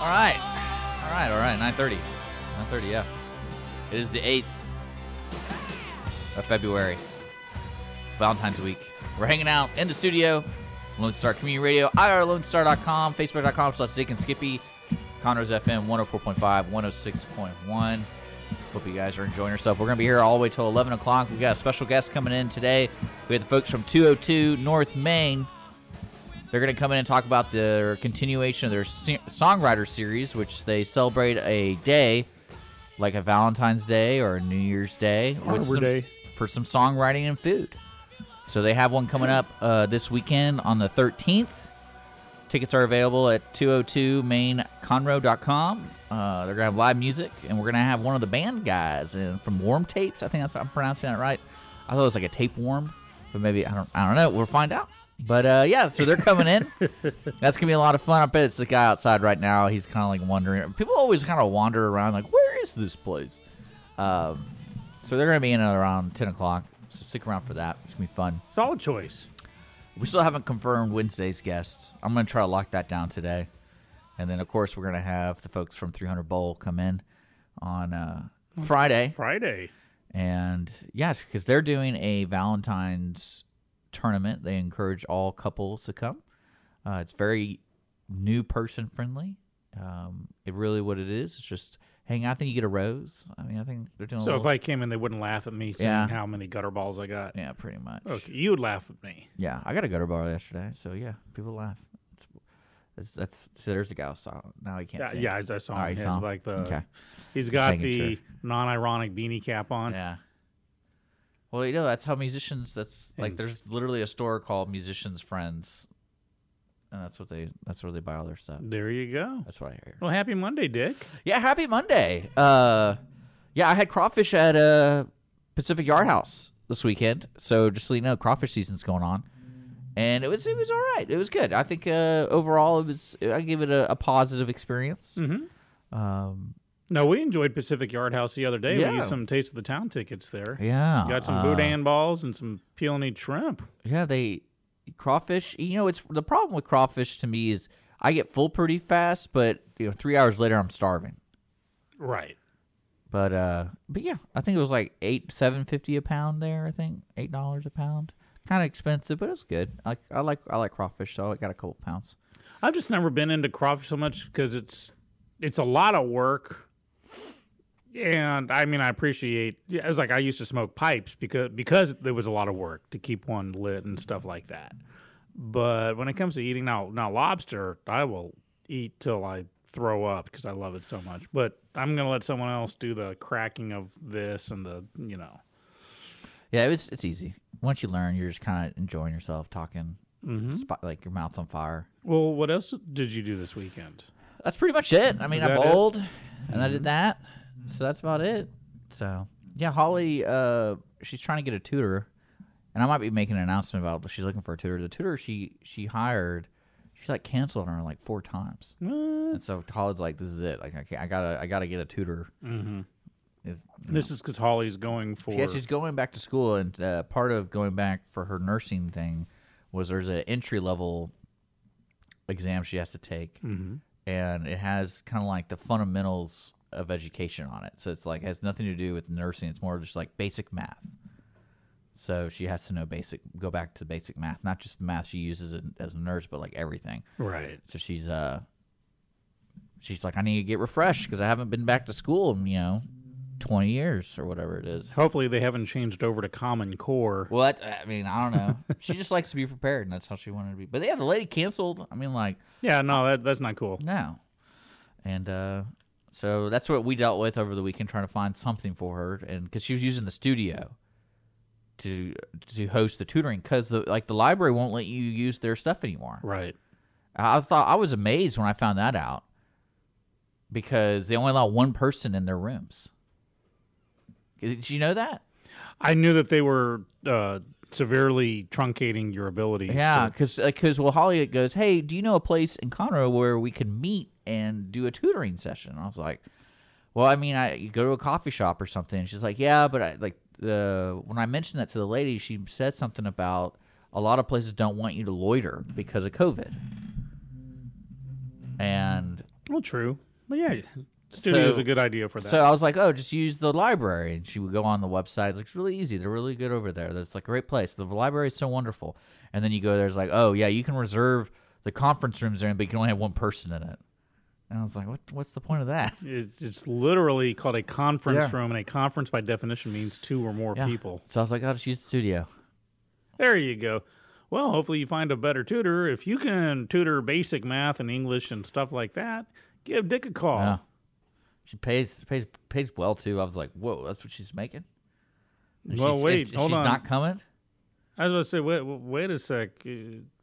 All right. All right, all right. 9:30. 9:30, yeah. It is the 8th of February. Valentine's week. We're hanging out in the studio. Lone Star Community Radio, irlonestar.com, facebook.com slash Jake and Skippy, Conroe's FM 104.5, 106.1. Hope you guys are enjoying yourself. We're going to be here all the way till 11 o'clock. We got a special guest coming in today. We have the folks from 202 North Main. They're going to come in and talk about their continuation of their se- songwriter series, which they celebrate a day like a Valentine's Day or a New Year's Day some- Day. for some songwriting and food. So they have one coming up uh, this weekend on the 13th. Tickets are available at 202mainconroe.com. Uh, they're gonna have live music, and we're gonna have one of the band guys in, from Warm Tapes. I think that's how I'm pronouncing that right. I thought it was like a tape warm, but maybe I don't. I don't know. We'll find out. But uh, yeah, so they're coming in. That's gonna be a lot of fun. I bet it's the guy outside right now. He's kind of like wondering. People always kind of wander around, like, where is this place? Um, so they're gonna be in around 10 o'clock. So stick around for that. It's gonna be fun. Solid choice. We still haven't confirmed Wednesday's guests. I'm going to try to lock that down today. And then, of course, we're going to have the folks from 300 Bowl come in on uh, Friday. Friday. And yeah, because they're doing a Valentine's tournament. They encourage all couples to come. Uh, it's very new person friendly. Um, it really what it is. It's just hang out. I think you get a rose. I mean, I think they're doing. So if I came in, they wouldn't laugh at me saying Yeah. how many gutter balls I got. yeah, pretty much. Okay, you would laugh at me. Yeah, I got a gutter ball yesterday, so yeah, people laugh. It's, it's, that's so there's the guy. So now he can't. Yeah, see yeah, I, I saw him. right, He saw him? like the. Okay. He's got the sure. non-ironic beanie cap on. Yeah. Well, you know that's how musicians. That's like And- there's literally a store called Musicians Friends, and that's what they. That's where they buy all their stuff. There you go. That's what I hear. Well, happy Monday, Dick. Yeah, happy Monday. Uh, yeah, I had crawfish at uh Pacific Yard House this weekend. So just so you know, crawfish season's going on, and it was it was all right. It was good. I think uh, overall it was. I give it a, a positive experience. Mm-hmm. Um, No, we enjoyed Pacific Yard House the other day. Yeah. We used some Taste of the Town tickets there. yeah, Got some uh, boudin balls and some peony shrimp. Yeah, they crawfish. You know, it's the problem with crawfish to me is I get full pretty fast, but you know, three hours later I'm starving. Right. But uh, but yeah, I think it was like eight seven fifty a pound there. I think eight dollars a pound. Kind of expensive, but it was good. I I like I like crawfish, so I got a couple pounds. I've just never been into crawfish so much because it's it's a lot of work. And I mean, I appreciate. Yeah, it's like I used to smoke pipes because because there was a lot of work to keep one lit and stuff like that. But when it comes to eating now, now lobster, I will eat till I throw up because I love it so much. But I'm gonna let someone else do the cracking of this and the you know. Yeah, it was it's easy. Once you learn, you're just kind of enjoying yourself, talking, Mm-hmm. spot, like your mouth's on fire. Well, what else did you do this weekend? That's pretty much it. I mean, I bowled and I did that. So that's about it. So yeah, Holly, uh, she's trying to get a tutor, and I might be making an announcement about she's looking for a tutor. The tutor she she hired, she like canceled on her like four times, and so Holly's like, "This is it. Like I, can't, I gotta I gotta get a tutor." Mm-hmm. Is- This is because Holly's going for. yeah, she's going back to school, and uh, part of going back for her nursing thing was there's an entry level exam she has to take, Mm-hmm. and it has kind of like the fundamentals of education on it. So it's like it has nothing to do with nursing. It's more just like basic math. So she has to know basic, go back to basic math, not just the math she uses in- as a nurse, but like everything. right. So she's uh, she's like, I need to get refreshed because I haven't been back to school in you know, twenty years or whatever it is. Hopefully, they haven't changed over to Common Core. What I mean, I don't know. she just likes to be prepared, and that's how she wanted to be. But yeah, the lady canceled. I mean, like Yeah, no, that, that's not cool. no, and uh, so that's what we dealt with over the weekend, trying to find something for her, and because she was using the studio to to host the tutoring, because the like the library won't let you use their stuff anymore. Right. I thought I was amazed when I found that out because they only allow one person in their rooms. Did you know that? I knew that they were uh, severely truncating your abilities. Yeah, to- because because uh, well, Holly goes, "Hey, do you know a place in Conroe where we can meet and do a tutoring session?" And I was like, "Well, I mean, I you go to a coffee shop or something." And she's like, "Yeah, but I like the when I mentioned that to the lady, she said something about a lot of places don't want you to loiter because of COVID." And well, true. But yeah, studio's So- a good idea for that. So I was like, oh, just use the library. And she would go on the website. It's like, it's really easy. They're really good over there. That's like a great place. The library is so wonderful. And then you go there, it's like, oh, yeah, you can reserve the conference rooms there, but you can only have one person in it. And I was like, what, what's the point of that? It's literally called a conference Yeah. room, and a conference by definition means two or more Yeah. people. So I was like, I'll just use the studio. There you go. Well, hopefully you find a better tutor. If you can tutor basic math and English and stuff like that, give Dick a call. Yeah. She pays pays pays well too. I was like, whoa, that's what she's making. And Well, she's- wait, if hold she's on. not coming. I was going to say, wait, wait a sec. Uh,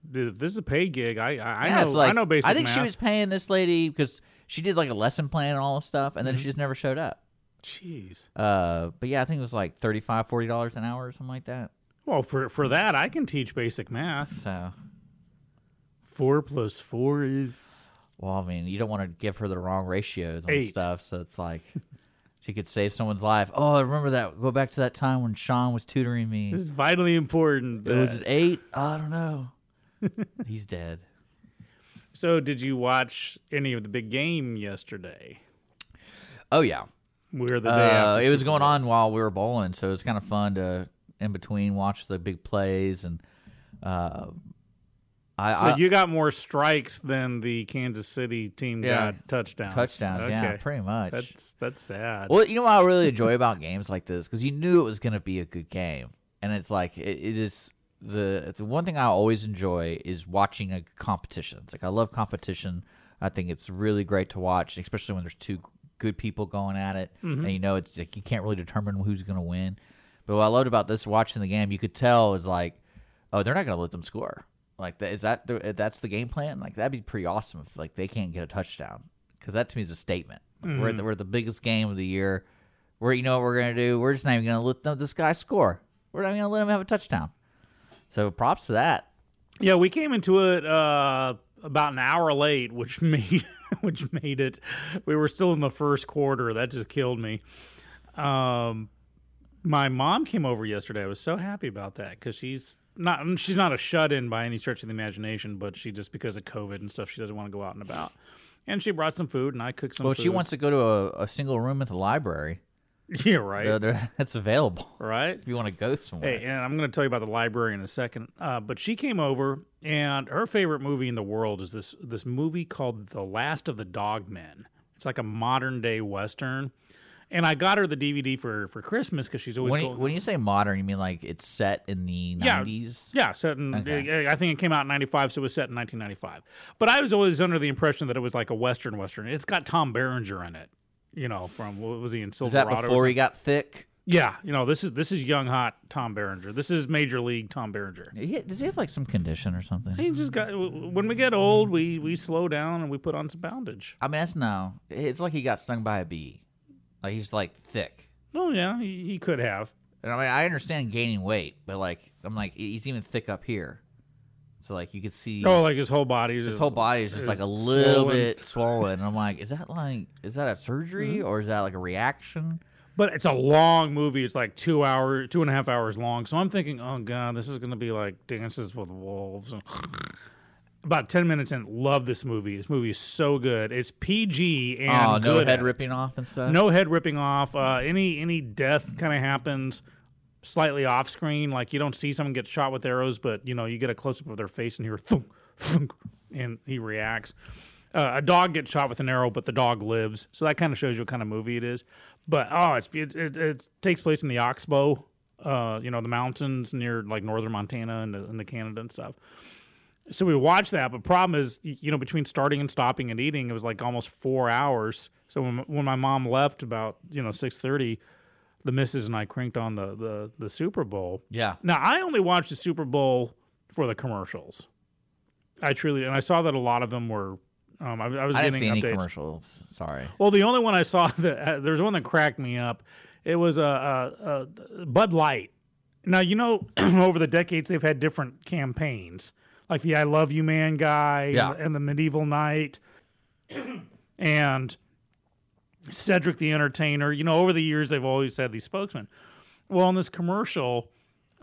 This is a paid gig. I I, yeah, know like, I know basic I think math. she was paying this lady because she did like a lesson plan and all this stuff, and then Mm-hmm. she just never showed up. Jeez. Uh, but yeah, I think it was like 35 dollars an hour or something like that. Well, for for that, I can teach basic math. So, Four plus four is well, I mean, you don't want to give her the wrong ratios and Eight. stuff, so it's like she could save someone's life. Oh, I remember that. Go back to that time when Sean was tutoring me. this is vitally important. It was at eight. I don't know. He's dead. so, did you watch any of the big game yesterday? Oh yeah. We're the day Uh, it was going on while we were bowling, so it was kind of fun to in between watch the big plays and. Uh, I, So I you got more strikes than the Kansas City team Yeah. got touchdowns. touchdowns, yeah, pretty much. That's that's sad. Well, you know what I really enjoy about games like this because you knew it was going to be a good game, and it's like it, it is the the one thing I always enjoy is watching a competition. It's like I love competition. I think it's really great to watch, especially when there's two good people going at it, mm-hmm. and you know it's like you can't really determine who's going to win. But what I loved about this watching the game, you could tell is like, oh, they're not going to let them score. Like that is that the, that's the game plan? Like that'd be pretty awesome if like they can't get a touchdown because that to me is a statement. We're at the, we're at the biggest game of the year. We're you know what we're gonna do? We're just not even gonna let them, this guy score. We're not even gonna let him have a touchdown. So props to that. yeah, we came into it uh, about an hour late, which made which made it. We were still in the first quarter. That just killed me. Um, my mom came over yesterday. I was so happy about that because she's not she's not a shut in by any stretch of the imagination, but she just because of COVID and stuff, she doesn't want to go out and about. And she brought some food, and I cooked some. Well, food. she wants to go to a, a single room at the library. yeah, right, there- That's available right. if you want to go somewhere. Hey, and I'm going to tell you about the library in a second. Uh, but she came over, and her favorite movie in the world is this this movie called The Last of the Dogmen. It's like a modern day western. And I got her the DVD for for Christmas because she's always when, you, going. when you say modern, you mean like it's set in the nineties? yeah, set in, Okay. I think it came out in '95, so it was set in 1995. But I was always under the impression that it was like a western western. It's got Tom Berenger in it, you know, from what was he in Was Silverado? that or before he got thick? Yeah, you know, this is this is young hot Tom Berenger. This is Major League Tom Berenger. He- Does he have like some condition or something? He just got. When we get old, we we slow down and we put on some poundage. I mean, that's no. It's like he got stung by a bee. Like he's like thick. Oh yeah, he, he could have. And I mean, I understand gaining weight, but like I'm like he's even thick up here. So like you could see Oh, like his whole body. his whole body is just like a little bit swollen. And I'm like, is that like is that a surgery mm-hmm. or is that like a reaction? But it's a long movie. It's like two hour, two and a half hours long. So I'm thinking, oh god, this is gonna be like Dances with Wolves. About ten minutes in, love this movie. This movie is so good. It's PG and oh, no head ripping off and stuff. No head ripping off. Uh, any any death kind of happens slightly off screen. Like you don't see someone get shot with arrows, but you know you get a close up of their face and hear thunk, thunk, and he reacts. Uh, a dog gets shot with an arrow, but the dog lives. So that kind of shows you what kind of movie it is. But oh, it's it, it, it takes place in the Oxbow, uh, you know, the mountains near like northern Montana and the, and the Canada and stuff. So we watched that, but problem is, you know, between starting and stopping and eating, it was like almost four hours. So when, when my mom left about you know six thirty, the missus and I cranked on the, the the Super Bowl. Yeah. Now I only watched the Super Bowl for the commercials. I truly and I saw that a lot of them were. Um, I, I was I didn't getting see any commercials. Sorry. Well, the only one I saw that uh, there's one that cracked me up. It was a, a, a Bud Light. Now you know over the decades they've had different campaigns, like the "I Love You Man" guy Yeah. and, the, and the Medieval Knight, and Cedric the Entertainer. You know, over the years they've always had these spokesmen. Well, in this commercial,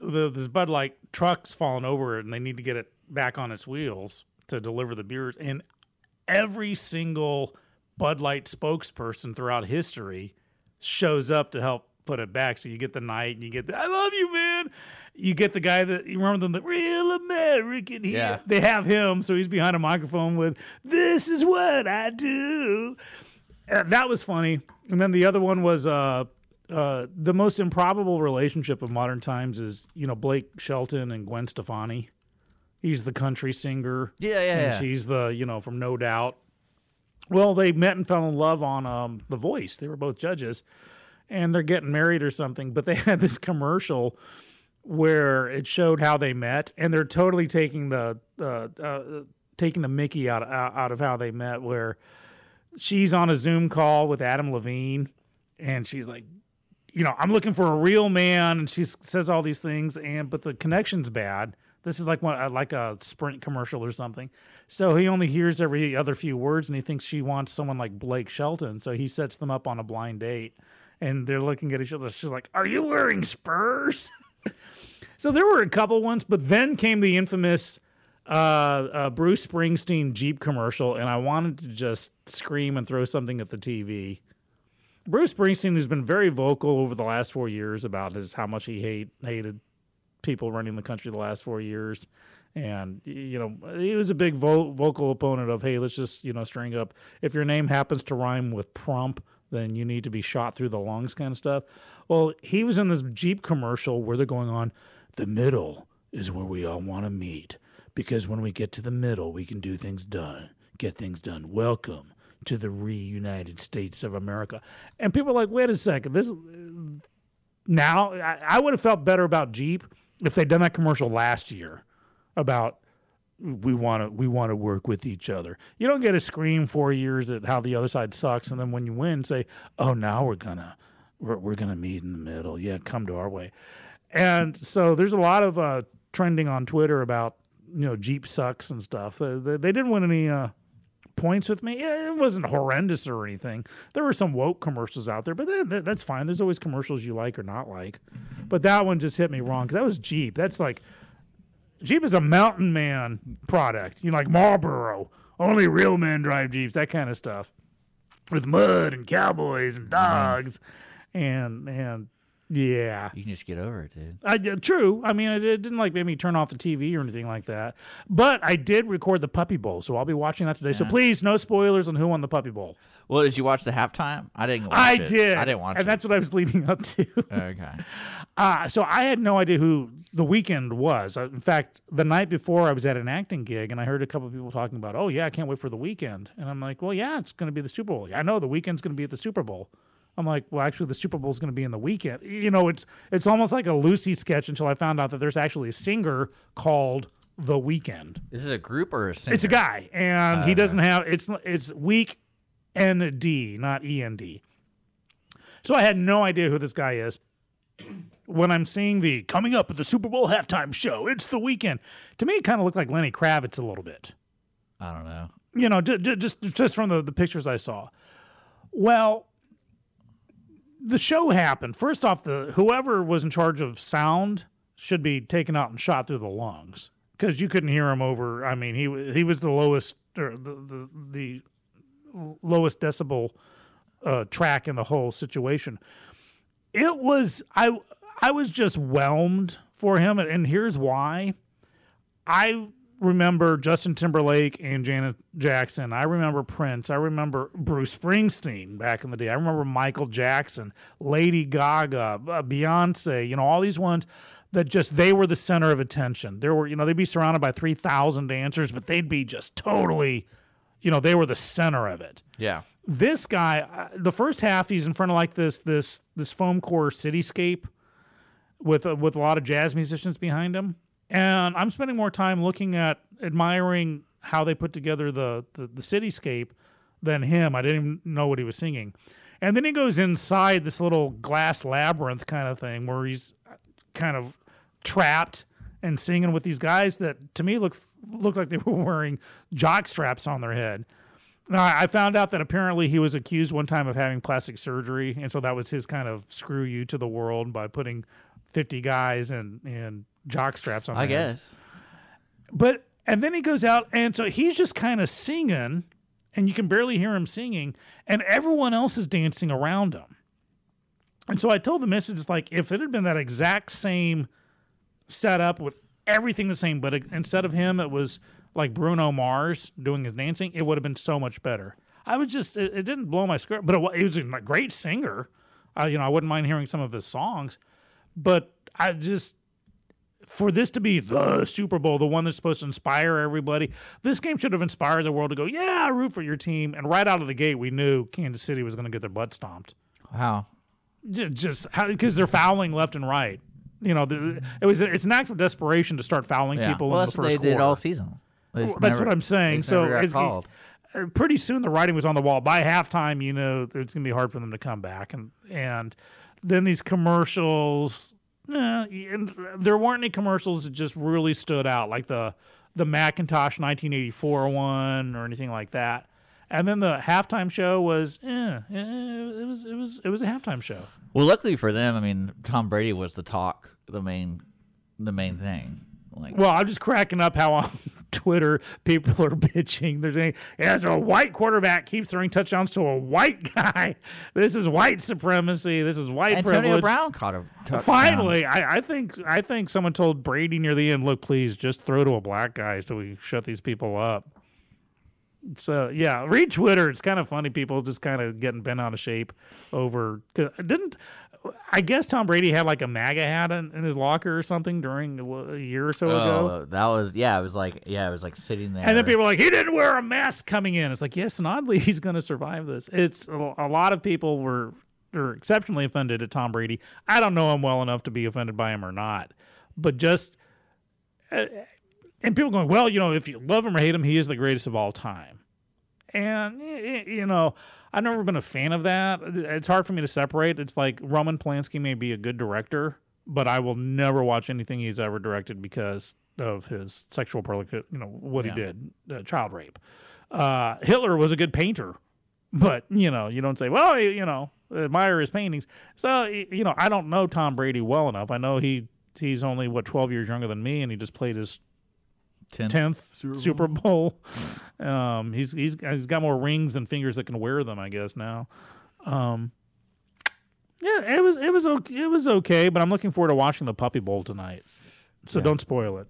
the, this Bud Light truck's fallen over and they need to get it back on its wheels to deliver the beers. And every single Bud Light spokesperson throughout history shows up to help put it back. So you get the knight and you get the I love you, man. You get the guy that you remember them, the real American here. Yeah. They have him, so he's behind a microphone with This is what I do. Uh, that was funny. And then the other one was uh uh, the most improbable relationship of modern times is, you know, Blake Shelton and Gwen Stefani. He's the country singer. Yeah, yeah, and yeah. she's the, you know, from No Doubt. Well, they met and fell in love on um, The Voice. They were both judges, and they're getting married or something. But they had this commercial where it showed how they met, and they're totally taking the uh, uh, taking the Mickey out out out of how they met. Where she's on a Zoom call with Adam Levine, and she's like, you know, I'm looking for a real man, and she says all these things, and but the connection's bad. This is like one uh, like a Sprint commercial or something. So he only hears every other few words, and he thinks she wants someone like Blake Shelton. So he sets them up on a blind date, and they're looking at each other. She's like, "Are you wearing spurs?" so there were a couple ones, but then came the infamous uh, uh, Bruce Springsteen Jeep commercial, and I wanted to just scream and throw something at the TV. Bruce Springsteen has been very vocal over the last four years about his how much he hate hated people running the country the last four years, and you know he was a big vo- vocal opponent of hey let's just you know string up if your name happens to rhyme with prump then you need to be shot through the lungs kind of stuff. Well, he was in this Jeep commercial where they're going on the middle is where we all want to meet because when we get to the middle we can do things done get things done welcome to the reunited states of america and people are like wait a second this now i, I would have felt better about jeep if they'd done that commercial last year about we want to we want to work with each other you don't get to scream four years at how the other side sucks and then when you win say oh now we're gonna we're, we're gonna meet in the middle yeah come to our way and so there's a lot of uh, trending on Twitter about you know Jeep sucks and stuff. They, they, they didn't win any uh, points with me. It wasn't horrendous or anything. There were some woke commercials out there, but that, that- that's fine. There's always commercials you like or not like. But that one just hit me wrong because that was Jeep. That's like Jeep is a mountain man product. You know, like Marlboro. Only real men drive Jeeps. That kind of stuff with mud and cowboys and mm-hmm. dogs, and and yeah. You can just get over it, dude. I did true. I mean, it, it didn't like make me turn off the TV or anything like that. But I did record the Puppy Bowl, so I'll be watching that today. So please, no spoilers on who won the Puppy Bowl. Well, did you watch the halftime? I didn't. Watch I it. did. I didn't watch it. and it. that's what I was leading up to. okay. Uh, so I had no idea who the Weeknd was. Uh, In fact, the night before I was at an acting gig and I heard a couple of people talking about, oh, yeah, I can't wait for the weekend. And I'm like, well, yeah, it's going to be the Super Bowl. I know the weekend's going to be at the Super Bowl. I'm like, well, actually, the Super Bowl is going to be in the weekend. You know, it's it's almost like a Lucy sketch until I found out that there's actually a singer called The Weeknd. Is it a group or a singer? It's a guy, and he doesn't have it's it's week N D, not E N D. So I had no idea who this guy is. When I'm seeing the coming up at the Super Bowl halftime show, it's the Weeknd. To me, it kind of looked like Lenny Kravitz a little bit. I don't know. You know, ju- ju- just just from the, the pictures I saw. Well, the show happened. First off, the whoever was in charge of sound should be taken out and shot through the lungs because you couldn't hear him over. I mean, he he was the lowest or the the, the lowest decibel uh, track in the whole situation. It was I I was just whelmed for him, and, here's why. I remember Justin Timberlake and Janet Jackson. I remember Prince. I remember Bruce Springsteen back in the day. I remember Michael Jackson, Lady Gaga, uh, Beyonce, you know, all these ones that just they were the center of attention. There were, you know, they'd be surrounded by 3,000 dancers, but they'd be just totally, you know, they were the center of it Yeah. this guy uh, the first half he's in front of like this this this foam core cityscape with uh, with a lot of jazz musicians behind him and i'm spending more time looking at admiring how they put together the, the the cityscape than him. I didn't even know what he was singing. And then he goes inside this little glass labyrinth kind of thing where he's kind of trapped and singing with these guys that to me look looked like they were wearing jock straps on their head. Now, I found out that apparently he was accused one time of having plastic surgery, and so that was his kind of screw you to the world by putting fifty guys and in jock straps on. I their heads. guess. But and then he goes out and so he's just kind of singing and you can barely hear him singing and everyone else is dancing around him. And so I told the missus like if it had been that exact same setup with everything the same, but instead of him it was like Bruno Mars doing his dancing, it would have been so much better. I was just it, it didn't blow my skirt, but it, he was a great singer. Uh, you know, I wouldn't mind hearing some of his songs, but I just for this to be the Super Bowl, the one that's supposed to inspire everybody, this game should have inspired the world to go, yeah, root for your team. And right out of the gate, we knew Kansas City was going to get their butt stomped. Wow. Just because they're fouling left and right. You know, the, it was it's an act of desperation to start fouling Yeah. people well, in that's the what first they did quarter. all season. Well, that's never- what I'm saying. So never got it's, uh, pretty soon the writing was on the wall. By halftime, you know, it's going to be hard for them to come back, and and then these commercials. eh, and there weren't any commercials that just really stood out, like the the Macintosh 1984 one or anything like that. And then the halftime show was, eh, eh, it was it was it was a halftime show. Well, luckily for them, I mean, Tom Brady was the talk, the main, the main thing. Like, Well, I'm just cracking up how on Twitter people are bitching. They're saying, as a white quarterback keeps throwing touchdowns to a white guy. This is white supremacy. This is white Antonio privilege. Brown caught a touchdown. Finally, I, I think I think someone told Brady near the end, "Look, please just throw to a black guy so we shut these people up." So yeah, read Twitter. It's kind of funny. People just kind of getting bent out of shape over. 'cause Didn't I guess Tom Brady had like a MAGA hat in, in his locker or something during a a year or so ago? Oh, that was yeah. It was like yeah, it was like sitting there. And then people are like, he didn't wear a mask coming in. It's like, yes, and oddly, he's going to survive this. It's a, a lot of people were are exceptionally offended at Tom Brady. I don't know him well enough to be offended by him or not, but just uh, and people going, well, you know, if you love him or hate him, he is the greatest of all time. And you know, I've never been a fan of that. It's hard for me to separate. It's like Roman Polanski may be a good director, but I will never watch anything he's ever directed because of his sexual you know, what Yeah. he did, uh, child rape. Uh, Hitler was a good painter, but you know, you don't say, well, you know, admire his paintings. So you know, I don't know Tom Brady well enough. I know he he's only what twelve years younger than me, and he just played his Tenth. tenth Super Bowl. Um, he's he's he's got more rings than fingers that can wear them, I guess now. Um, yeah, it was it was okay. It was okay, but I'm looking forward to watching the Puppy Bowl tonight. So Yeah. don't spoil it.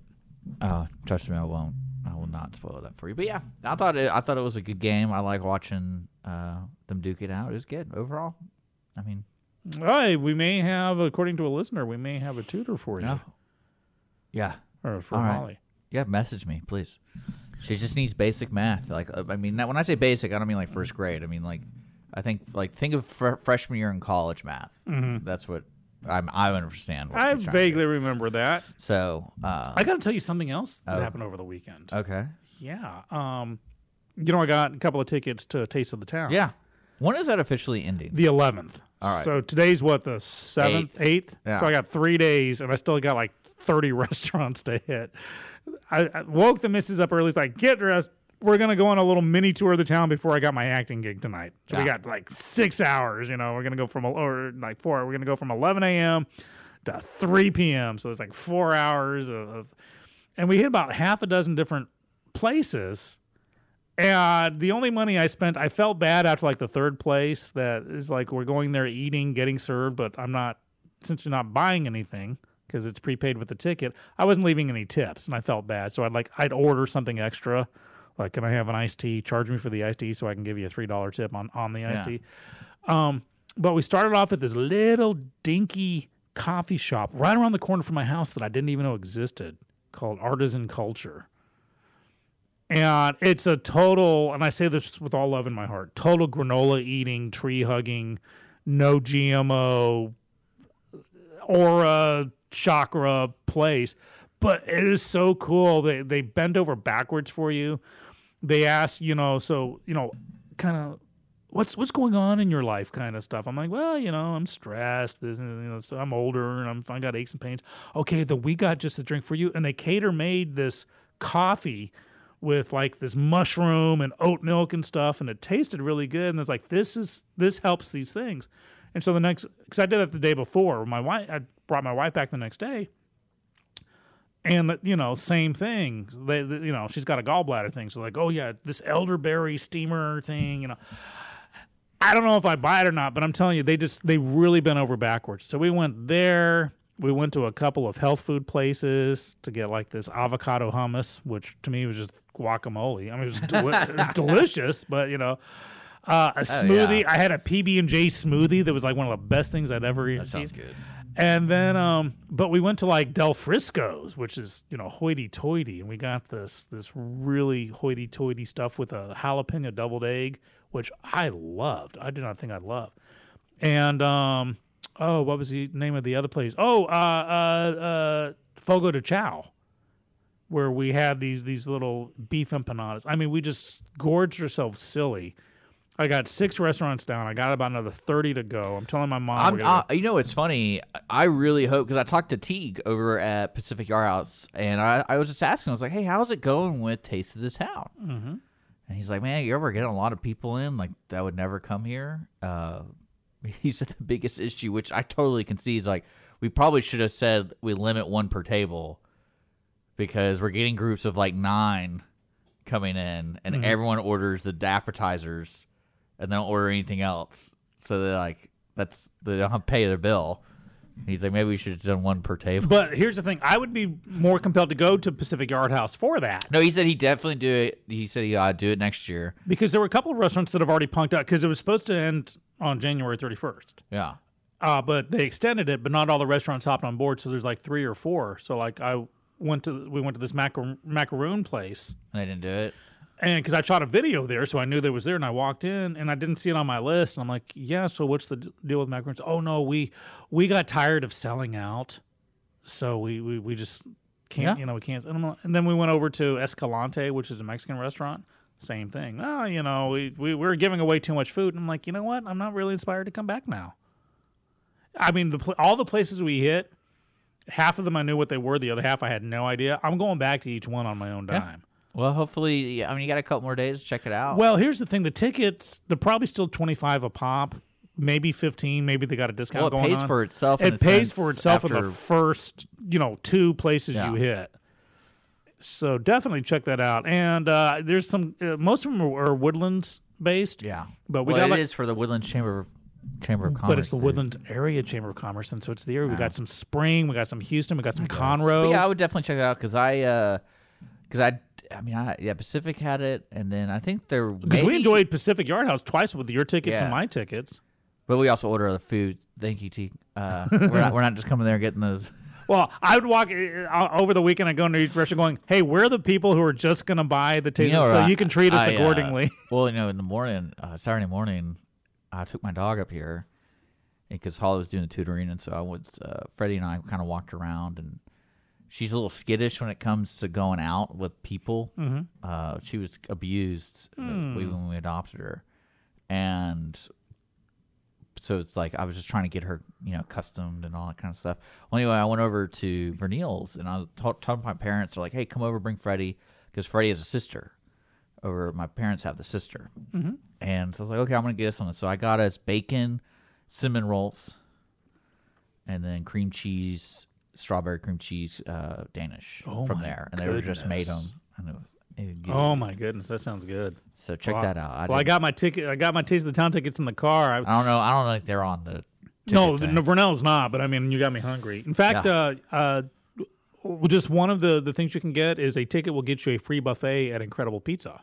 Oh, trust me, I won't. I will not spoil that for you. But yeah, I thought it. I thought it was a good game. I like watching uh, them duke it out. It was good overall. I mean, All right, we may have, according to a listener, we may have a tutor for you yeah, yeah, or for All right. Holly. yeah. Message me, please. She just needs basic math. Like, uh, I mean, when I say basic, I don't mean like first grade. I mean like, I think like think of fr- freshman year in college math. That's what I'm. I understand. What Mm-hmm. I she's trying to vaguely remember that. So, uh, I got to tell you something else that Oh. happened over the weekend. okay, Yeah. Um, you know, I got a couple of tickets to Taste of the Town. yeah. When is that officially ending? The 11th. All right. So today's what, the 7th, 8th? Yeah. So I got three days and I still got like 30 restaurants to hit. I, I woke the missus up early. It's like, get dressed. We're going to go on a little mini tour of the town before I got my acting gig tonight. So we Yeah. got like six hours. You know, we're going to go from, or like four, we're going to go from 11 a.m. to 3 p.m. So it's like four hours of, of, and we hit about half a dozen different places. And the only money I spent, I felt bad after like the third place. That is like we're going there eating, getting served, but I'm not since you're not buying anything because it's prepaid with the ticket. I wasn't leaving any tips, and I felt bad. So I'd like I'd order something extra, like can I have an iced tea? Charge me for the iced tea so I can give you a three dollar tip on on the iced Yeah. tea. Um, but we started off at this little dinky coffee shop right around the corner from my house that I didn't even know existed called Artisan Culture. And it's a total, and I say this with all love in my heart, total granola eating, tree hugging, no GMO, aura chakra place. but it is so cool. They they bend over backwards for you. They ask, you know, so you know, kind of what's what's going on in your life, kind of stuff. I'm like, well, you know, I'm stressed. This, you know, so I'm older and I'm I got aches and pains. Okay, then we got just a drink for you, and they cater made this coffee with like this mushroom and oat milk and stuff, and it tasted really good. And it's like this is this helps these things. And so the next, because I did that the day before, my wife, I brought my wife back the next day, and you know, same thing. They, they- you know, she's got a gallbladder thing, so like, oh yeah, this elderberry steamer thing, you know. I don't know if I buy it or not, but I'm telling you, they just they really bent over backwards. So we went there. We went to a couple of health food places to get like this avocado hummus, which to me was just guacamole. I mean, it was, deli- it was delicious, but you know, uh, a smoothie. I had a PB and J smoothie that was like one of the best things I'd ever eaten. That sounds good. And then, um, but we went to like Del Frisco's, which is you know hoity-toity, and we got this this really hoity-toity stuff with a jalapeno deviled egg, which I loved. I did not think I'd love. And um, oh, what was the name of the other place? Oh, uh, uh, uh, Fogo de Chao, where we had these these little beef empanadas. I mean, we just gorged ourselves silly. I got six restaurants down. I got about another thirty to go. I'm telling my mom. we're gonna uh, you know, it's funny. I really hope because I talked to Teague over at Pacific Yard House, and I, I was just asking. I was like, "Hey, how's it going with Taste of the Town?" Mm-hmm. And he's like, "Man, you ever getting a lot of people in like that would never come here?" Uh, he said the biggest issue, which I totally can see, is like we probably should have said we limit one per table because we're getting groups of like nine coming in, and Mm-hmm. everyone orders the appetizers and they don't order anything else. So they're like, that's they don't have to pay their bill. He's like, maybe we should have done one per table. But here's the thing: I would be more compelled to go to Pacific Yard House for that no, he said he definitely do it. He said he ought to do it next year. because there were a couple of restaurants that have already punked out because it was supposed to end on January 31st. Yeah. Uh, but they extended it, but not all the restaurants hopped on board. So there's like three or four. So like I went to we went to this macar- macaroon place, And they didn't do it. And because I shot a video there, so I knew there was there, and I walked in and I didn't see it on my list, and I'm like, yeah. So what's the deal with macaroons? Oh no, we we got tired of selling out, so we we, we just can't, Yeah. you know, we can't. And, I'm like- and then we went over to Escalante, which is a Mexican restaurant. Same thing. Oh, you know, we, we we're giving away too much food. And I'm like, you know what? I'm not really inspired to come back now. I mean, the pl- all the places we hit, half of them I knew what they were. The other half I had no idea. I'm going back to each one on my own dime. Well, hopefully, yeah, I mean, you got a couple more days to check it out. Well, here's the thing: the tickets they're probably still twenty five a pop, maybe fifteen. Maybe they got a discount Well, it going pays on. for itself in It a pays sense for itself in after- the first, you know, two places Yeah. you hit. So definitely check that out. And uh, there's some. Uh, most of them are, are Woodlands based. yeah. but we well, got it like- is for the Woodlands Chamber of Chamber of Commerce. But it's the dude. Woodlands Area Chamber of Commerce, and so it's the area. We got some Spring, we got some Houston, we got some Conroe. But yeah, I would definitely check it out because I, because I, I mean, I yeah, Pacific had it, and then I think there because we enjoyed Pacific Yard House twice with your tickets and my tickets. but we also order other food. Thank you, T. Uh, we're not we're not just coming there and getting those. Well, I would walk uh, over the weekend. I go into each restaurant, going, "Hey, we're the people who are just going to buy the taste, know, so I- you can treat us I, uh, accordingly." well, you know, in the morning, uh, Saturday morning, I took my dog up here because Holly was doing the tutoring, and so I was uh, Freddie and I kind of walked around, and she's a little skittish when it comes to going out with people. Mm-hmm. Uh, she was abused we- when we adopted her, and so it's like I was just trying to get her, you know, accustomed and all that kind of stuff. Well, anyway, I went over to Vernil's and I was talking to my parents. They're like, "Hey, come over, bring Freddie," because Freddie has a sister. Over my parents have the sister, mm-hmm. and so I was like, "Okay, I'm gonna get us on this." So I got us bacon, cinnamon rolls, and then cream cheese, strawberry cream cheese, uh, Danish Oh from there, and they were just made them. And it was, it was oh my goodness, that sounds good. so check Well, that out. I, well, I got my ticket. I got my taste of the town tickets in the car. I, I don't know. I don't think they're on the. no, the, thing. Vernell's not. But I mean, you got me hungry. In fact, Yeah. uh, uh, just one of the the things you can get is a ticket will get you a free buffet at Incredible Pizza.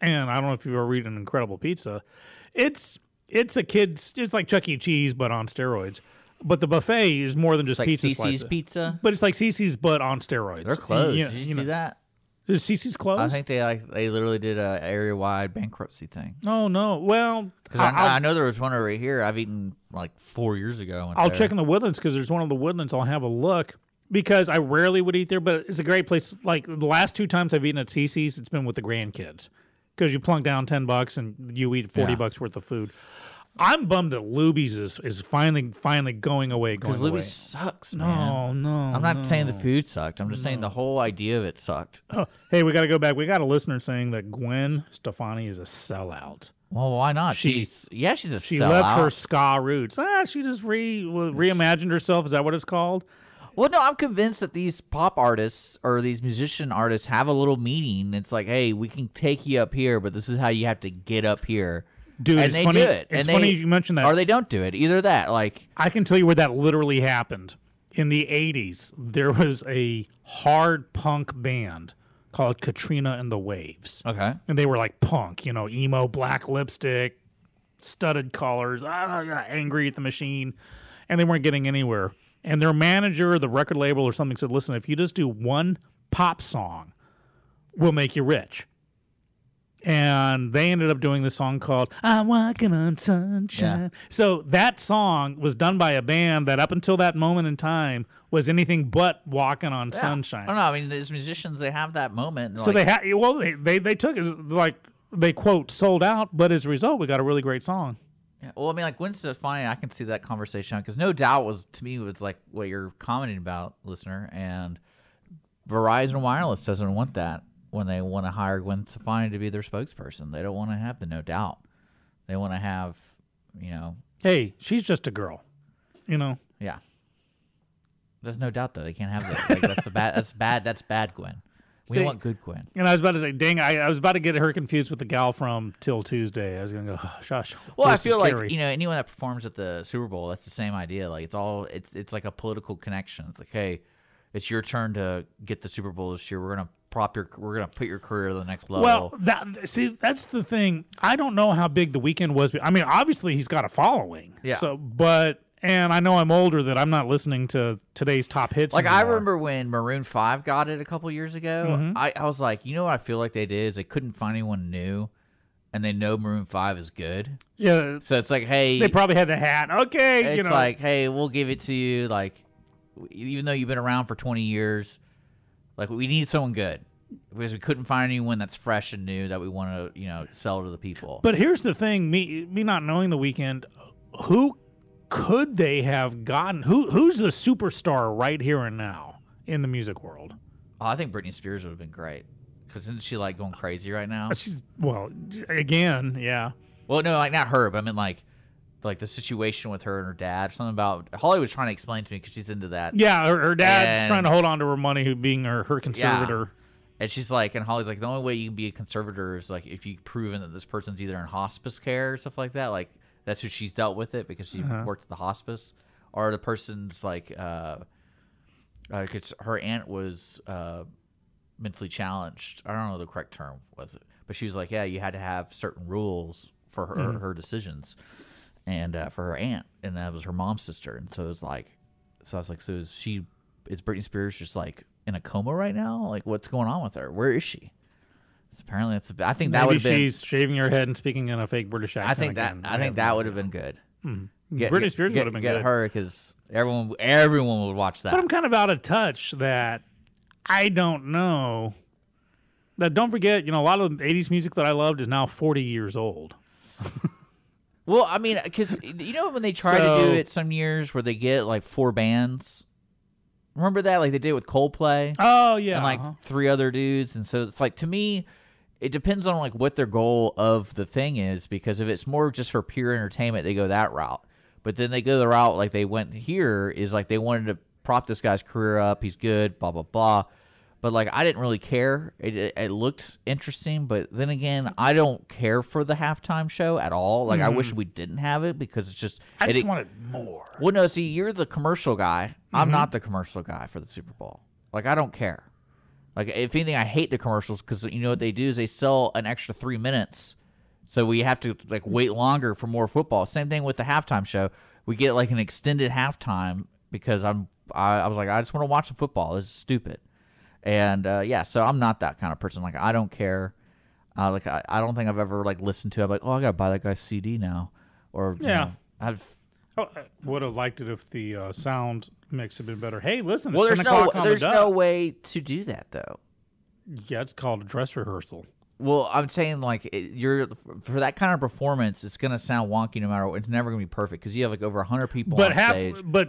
And I don't know if you've ever eaten Incredible Pizza. It's it's a kids. It's like Chuck E. Cheese, but on steroids. But the buffet is more than just It's like pizza CC's slices. Pizza. But it's like CC's, but on steroids. They're closed. You, Did you, you see know, that? Is CC's closed? I think they like they literally did a area wide bankruptcy thing. oh no. Well, Because I, I'll, I know there was one over here. I've eaten like four years ago. I I'll there. check in the Woodlands because there's one of the Woodlands. I'll have a look. because I rarely would eat there, but it's a great place. Like the last two times I've eaten at CC's, it's been with the grandkids because you plunk down ten bucks and you eat forty Yeah. bucks worth of food. I'm bummed that Luby's is, is finally finally going away. Going Because. Libby sucks, no, man. no. I'm not saying the food sucked. I'm just saying the whole idea of it sucked. Oh, hey, we got to go back. We got a listener saying that Gwen Stefani is a sellout. Well, why not? She- She's, yeah, she's a She sellout. left her ska roots. Ah, she just re reimagined herself. Is that what it's called? Well, no, I'm convinced that these pop artists or these musician artists have a little meaning. It's like, hey, we can take you up here, but this is how you have to get up here. Dude, and it's they funny- do it. it's and funny they- you mentioned that. Or they don't do it. Either that, like, I can tell you where that literally happened. In the 80s, there was a hard punk band called Katrina and the Waves. okay, And they were like punk, you know, emo, black lipstick, studded collars, ah, yeah, angry at the machine. And they weren't getting anywhere. And their manager, the record label or something said, listen, if you just do one pop song, we'll make you rich. And they ended up doing this song called I'm Walking on Sunshine. Yeah. So that song was done by a band that up until that moment in time was anything but walking on sunshine. I don't know. I mean, these musicians they have that moment. So like, they had well, they, they they took it like they quote sold out, but as a result, we got a really great song. Yeah, well, I mean, like Gwen Stefani, I can see that conversation because no doubt was to me was like what you're commenting about, listener, and Verizon Wireless doesn't want that when they want to hire Gwen Stefani to be their spokesperson. They don't want to have the no doubt. They want to have, you know, Hey, she's just a girl, you know. yeah. There's no doubt though they can't have that. Like, that's a bad. That's bad. That's bad, Gwen. We See- want good Gwen. And I was about to say, dang, I, I was about to get her confused with the gal from Till Tuesday. I was gonna go, oh, shush. Well, I feel like Carrie." you know anyone that performs at the Super Bowl, that's the same idea. Like it's all it's it's like a political connection. It's like, hey, it's your turn to get the Super Bowl this year. We're gonna prop your we're gonna put your career to the next level. Well, that see, that's the thing. I don't know how big the Weeknd was. I mean, obviously he's got a following. Yeah. So, but and I know I'm older that I'm not listening to today's top hits. like I remember when Maroon Five got it a couple years ago. Mm-hmm. I, I was like, you know what I feel like they did is they couldn't find anyone new, and they know Maroon Five is good. Yeah. So it's like, hey, They probably had the hat. Okay. it's you know. like, hey, we'll give it to you. Like, even though you've been around for 20 years, like we need someone good because we couldn't find anyone that's fresh and new that we want to, you know, sell to the people. But here's the thing: me me not knowing the Weeknd, who could they have gotten? Who who's the superstar right here and now in the music world? Oh, I think Britney Spears would have been great because isn't she like going crazy right now? She's well, again, yeah. Well, no, like not her, but I mean like. Like the situation with her and her dad, something about Holly was trying to explain to me because she's into that. Yeah, her, her dad's And- trying to hold on to her money, who being her, her conservator. And she's like, and Holly's like, the only way you can be a conservator is like if you've proven that this person's either in hospice care or stuff like that. Like that's who she's dealt with it because she Uh-huh. worked at the hospice, or the person's like, uh, uh her aunt was uh, mentally challenged. I don't know the correct term was it, but she was like, yeah, you had to have certain rules for her Mm-hmm. her decisions, and uh, for her aunt, and that was her mom's sister, and so it was like, so I was like, so is she is Britney Spears just like in a coma right now? Like, what's going on with her? Where is she? It's apparently, it's. I think that would Maybe have been. she's shaving her head and speaking in a fake British accent. I think that. again. I think that would have been good. Mm-hmm. Get- Britney Spears would have been get good. her because everyone, everyone would watch that. But I'm kind of out of touch that I don't know. That don't forget, you know, a lot of the 80s music that I loved is now 40 years old. Well, I mean, because you know when they try to do it some years where they get like four bands. Remember that, like they did with Coldplay Oh, yeah. and like uh-huh. three other dudes, and so it's like to me, it depends on like what their goal of the thing is. Because if it's more just for pure entertainment, they go that route. But then they go the route like they went here is like they wanted to prop this guy's career up. He's good, blah blah blah. But like I didn't really care. It, it, it looked interesting, but then again, I don't care for the halftime show at all. Like I wish we didn't have it because it's just. Mm-hmm. I it- just wanted more. well, no, see, you're the commercial guy. Mm-hmm. I'm not the commercial guy for the Super Bowl. Like, I don't care. Like, if anything, I hate the commercials because you know what they do is they sell an extra three minutes, so we have to like wait longer for more football. Same thing with the halftime show. We get like an extended halftime because I'm I, I was like I just want to watch the football. This is stupid, and uh, yeah, so I'm not that kind of person. Like, I don't care. Uh, like, I, I don't think I've ever like listened to. it. I'm like, oh, I gotta buy that guy's CD now, or you Yeah. know, I've Oh, I would have liked it if the uh, sound mix had been better. Hey, listen, it's Well, 10 there's no there's the no way to do that though. Yeah, it's called a dress rehearsal. Well, I'm saying like it- you're for that kind of performance, it's gonna sound wonky no matter what. It's never gonna be perfect because you have like over hundred people But on half, stage. but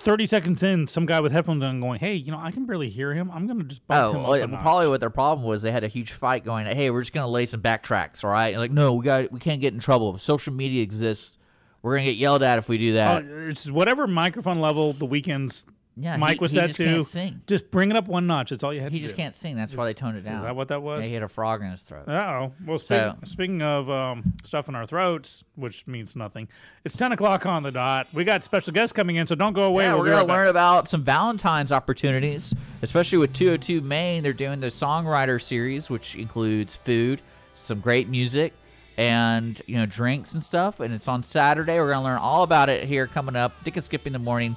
30 seconds in, some guy with headphones on going, hey, you know, I can barely hear him. I'm going to just bump Oh, him oh, up a probably what their problem was. They had a huge fight going. Hey, we're just gonna lay some backtracks, all right? And like, no, we got, we can't get in trouble. Social media exists. We're gonna get yelled at if we do Oh, that. it's whatever microphone level the Weeknd's Yeah, Mike he- was he set just to. can't sing. Just bring it up one notch. That's all you had to do. he to just do. can't sing. That's why they toned it down. Is that what that was? Yeah, he had a frog in his throat. Oh, well, speak, So- speaking of um, stuff in our throats, which means nothing, it's 10 o'clock on the dot. We got special guests coming in, so don't go away. Yeah, We'll we're be gonna right back. learn about some Valentine's opportunities, especially with 202 Main. They're doing the songwriter series, which includes food, some great music, and you know drinks and stuff. And it's on Saturday. We're gonna learn all about it here coming up. Dick and Skip in the morning.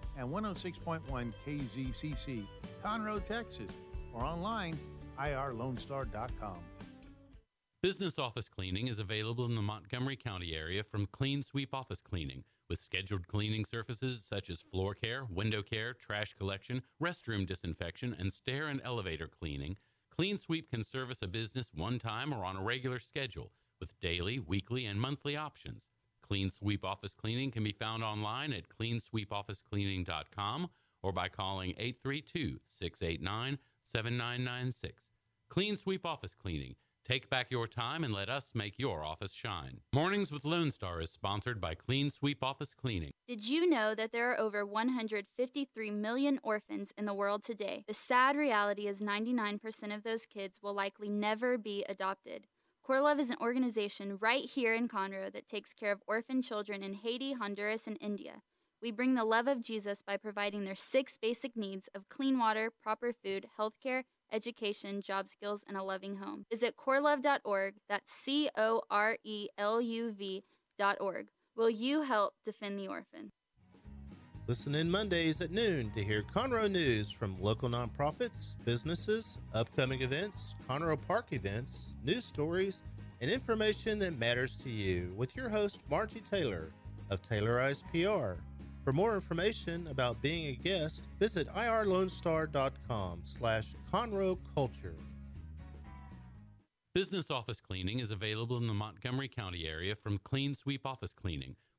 and 106.1 KZCC, Conroe, Texas, or online, irlonestar.com. Business office cleaning is available in the Montgomery County area from Clean Sweep Office Cleaning, with scheduled cleaning services such as floor care, window care, trash collection, restroom disinfection, and stair and elevator cleaning. Clean Sweep can service a business one time or on a regular schedule, with daily, weekly, and monthly options. Clean Sweep Office Cleaning can be found online at cleansweepofficecleaning.com or by calling 832 689 7996. Clean Sweep Office Cleaning. Take back your time and let us make your office shine. Mornings with Lone Star is sponsored by Clean Sweep Office Cleaning. Did you know that there are over 153 million orphans in the world today? The sad reality is 99% of those kids will likely never be adopted. CoreLuv is an organization right here in Conroe that takes care of orphan children in Haiti, Honduras, and India. We bring the love of Jesus by providing their six basic needs of clean water, proper food, healthcare, education, job skills, and a loving home. Visit coreluv.org. That's C O R E L U V.org. Will you help defend the orphan? Listen in Mondays at noon to hear Conroe news from local nonprofits, businesses, upcoming events, Conroe Park events, news stories, and information that matters to you with your host, Margie Taylor of Taylorized PR. For more information about being a guest, visit irlonestar.com slash Conroe Culture. Business office cleaning is available in the Montgomery County area from Clean Sweep Office Cleaning,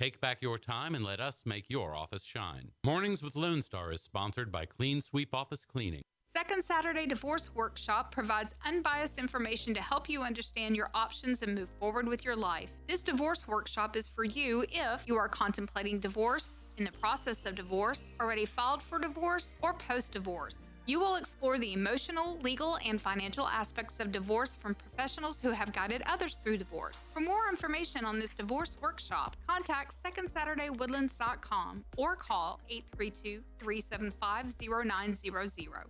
Take back your time and let us make your office shine. Mornings with Lone Star is sponsored by Clean Sweep Office Cleaning. Second Saturday Divorce Workshop provides unbiased information to help you understand your options and move forward with your life. This divorce workshop is for you if you are contemplating divorce, in the process of divorce, already filed for divorce, or post divorce. You will explore the emotional, legal, and financial aspects of divorce from professionals who have guided others through divorce. For more information on this divorce workshop, contact SecondSaturdayWoodlands.com or call 832 375 0900.